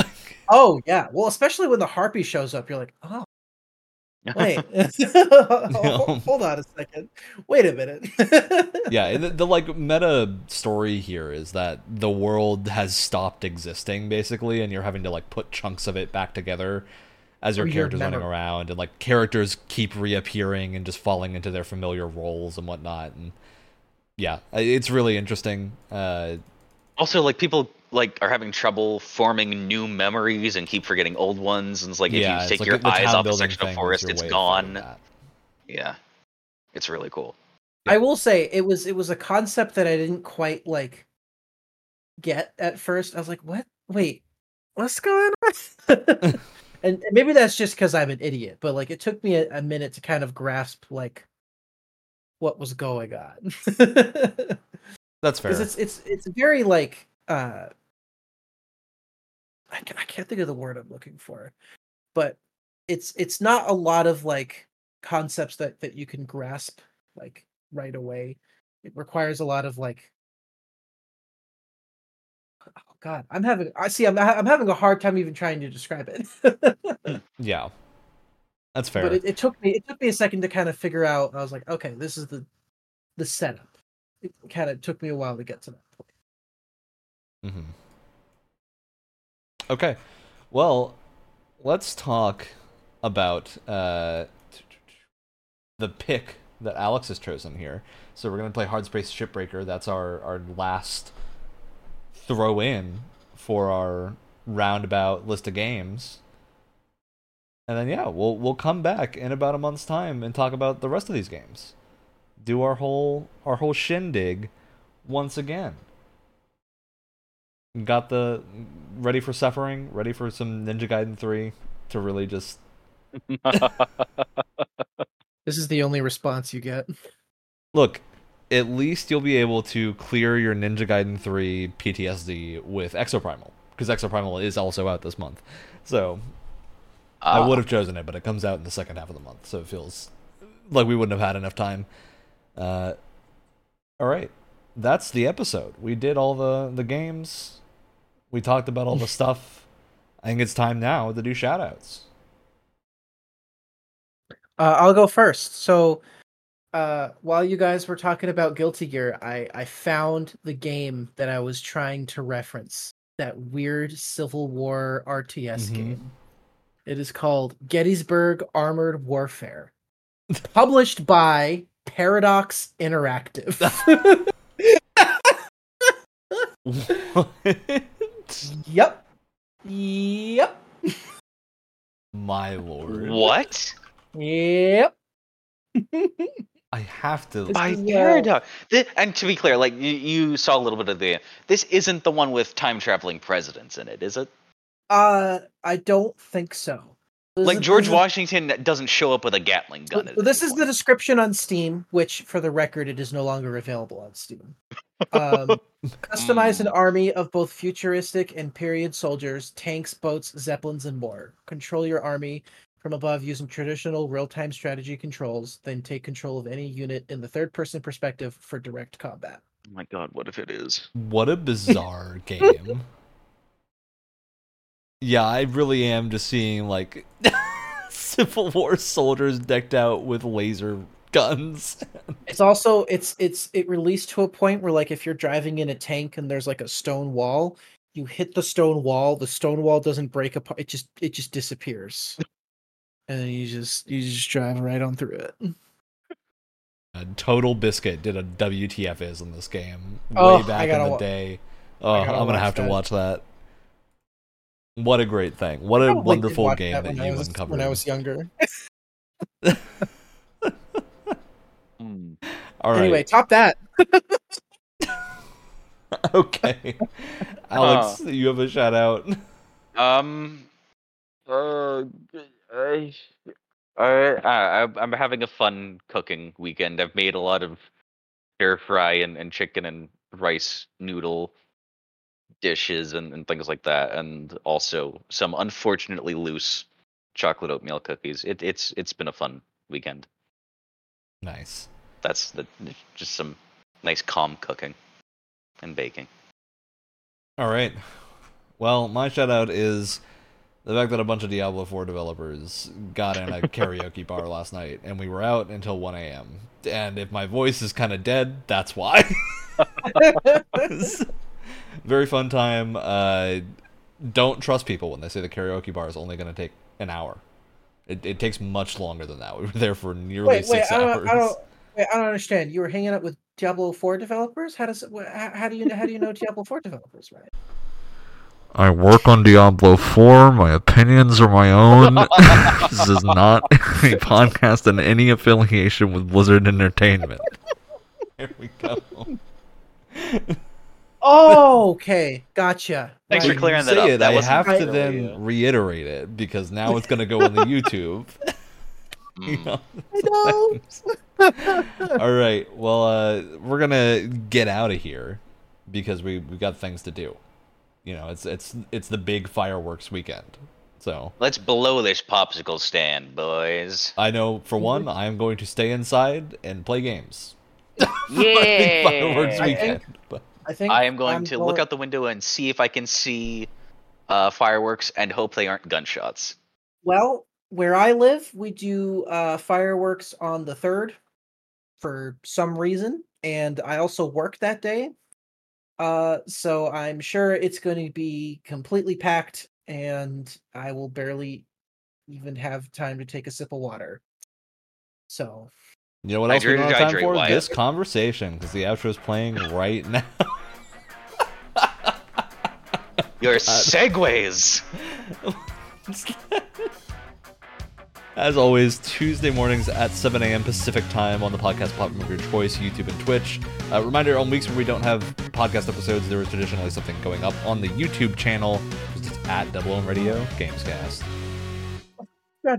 B: Oh yeah, well, especially when the harpy shows up, you're like, oh wait, hold, hold on a second, wait a minute.
A: yeah the, the like meta story here is that the world has stopped existing basically and you're having to like put chunks of it back together as your
B: Or your
A: characters running around and like characters keep reappearing and just falling into their familiar roles and whatnot and yeah it's really interesting uh
C: also like people like are having trouble forming new memories and keep forgetting old ones and it's like
A: yeah
C: if you take
A: like
C: your
A: the
C: eyes off a section of forest it's gone yeah it's really cool
B: I will say it was it was a concept that I didn't quite like get at first. I was like, "What? Wait, what's going on?" and, and maybe that's just because I'm an idiot, but like it took me a, a minute to kind of grasp like what was going on.
A: That's fair
B: it's it's it's very like uh, I ca- I can't think of the word I'm looking for, but it's it's not a lot of like concepts that that you can grasp like right away. It requires a lot of like oh god, I'm having I see I'm I'm having a hard time even trying to describe it.
A: yeah that's fair
B: but it, it took me it took me a second to kind of figure out. I was like, okay, this is the the setup. It kind of took me a while to get to that point.
A: hmm Okay, well, let's talk about uh, the pick that Alex has chosen here. So we're gonna play Hardspace Shipbreaker. That's our our last throw in for our roundabout list of games. And then yeah, we'll we'll come back in about a month's time and talk about the rest of these games. Do our whole our whole shindig once again got the ready for suffering, ready for some Ninja Gaiden 3 to really just
B: This is the only response you get.
A: look, at least you'll be able to clear your Ninja Gaiden 3 PTSD with Exoprimal because Exoprimal is also out this month. So, I
C: Ah,
A: would have chosen it, but it comes out in the second half of the month, so it feels like we wouldn't have had enough time. Uh all right. that's the episode. We did all the the games. We talked about all the stuff. I think it's time now to do shoutouts.
B: Uh, I'll go first. So, uh, while you guys were talking about Guilty Gear, I I found the game that I was trying to reference. That weird Civil War RTS
A: Mhm.
B: game. It is called Gettysburg Armored Warfare, published by Paradox Interactive.
A: What?
B: yep. Yep.
A: My lord.
C: What?
B: Yep.
A: I have to.
B: This
C: By
B: is, uh,
C: Paradox. Thi- and to be clear, like you, you saw a little bit of the. This isn't the one with time traveling presidents in it, is it?
B: Uh, I don't think so. This
C: Like
B: is-
C: George
B: this is-
C: Washington doesn't show up with a Gatling gun.
B: So this is the description on Steam, which, for the record, it is no longer available on Steam. Um, customize an
C: Mm.
B: army of both futuristic and period soldiers, tanks, boats, zeppelins, and more. Control your army from above using traditional real-time strategy controls. Then take control of any unit in the third-person perspective for direct combat.
C: Oh my god, what if it is?
A: What a bizarre game. Yeah, I really am just seeing like Civil War soldiers decked out with laser guns.
B: It's also it's it's it released to a point where like if you're driving in a tank and there's like a stone wall, you hit the stone wall, the stone wall doesn't break apart, it just it just disappears. and you just you just drive right on through it.
A: A TotalBiscuit did a WTF is in this game
B: Oh,
A: way
B: I
A: back in the
B: wa-
A: day. Oh, I'm gonna
B: watch
A: have to watch that. What a great thing! What a wonderful game that,
B: when I
A: you
B: was,
A: uncovered.
B: when I was younger.
A: All right.
B: Anyway, top that.
A: okay. Alex, you have a shout out.
C: Um. Uh. I. I, I, I'm having a fun cooking weekend. I've made a lot of stir fry and, and chicken and rice noodle dishes and, and things like that, and also some unfortunately loose chocolate oatmeal cookies. It, it's it's been a fun weekend.
A: Nice.
C: That's the just some nice calm cooking and baking.
A: All right. Well, my shout out is the fact that a bunch of Diablo 4 developers got in a karaoke bar last night and we were out until 1 a.m. And if my voice is kind of dead, that's why. Very fun time. Uh, don't trust people when they say the karaoke bar is only going to take an hour. It, it takes much longer than that. We were there for nearly
B: wait, wait,
A: six
B: I
A: hours.
B: don't, I don't, wait, I don't understand. You were hanging out with Diablo 4 developers? How does how, how do you how do you know Diablo 4 developers, right?
A: I work on Diablo 4. My opinions are my own. this is not a podcast in any affiliation with Blizzard Entertainment. There we go.
B: Oh, okay, gotcha.
C: Thanks for clearing that
A: Say
C: up.
A: it,
C: That
A: I
C: wasn't
A: have to then reiterate it because now it's going to go on the YouTube. You
C: mm.
A: know?
B: I know.
A: All right. Well, uh, we're gonna get out of here because we we got things to do. You know, it's it's it's the big fireworks weekend. So
C: Let's blow this popsicle stand, boys.
A: I know for one, I am going to stay inside and play games.
C: Yeah.
A: fireworks
B: I
A: weekend.
B: Think-
A: But
B: I think
C: I am going
B: I'm
C: to look out the window and see if I can see uh, fireworks and hope they aren't gunshots.
B: Well, where I live, we do uh, fireworks on the third for some reason, and I also work that day. Uh, so I'm sure it's going to be completely packed, and I will barely even have time to take a sip of water. So
A: you know what else we
C: Hydrate
A: don't have time for?
C: Wyatt?
A: This conversation because the outro is playing right now.
C: Your segues.
A: As always, Tuesday mornings at 7 a.m. Pacific time on the podcast platform of your choice, YouTube and Twitch. Uh, reminder on weeks where we don't have podcast episodes, there is traditionally something going up on the YouTube channel, which is at Double M Radio Gamescast.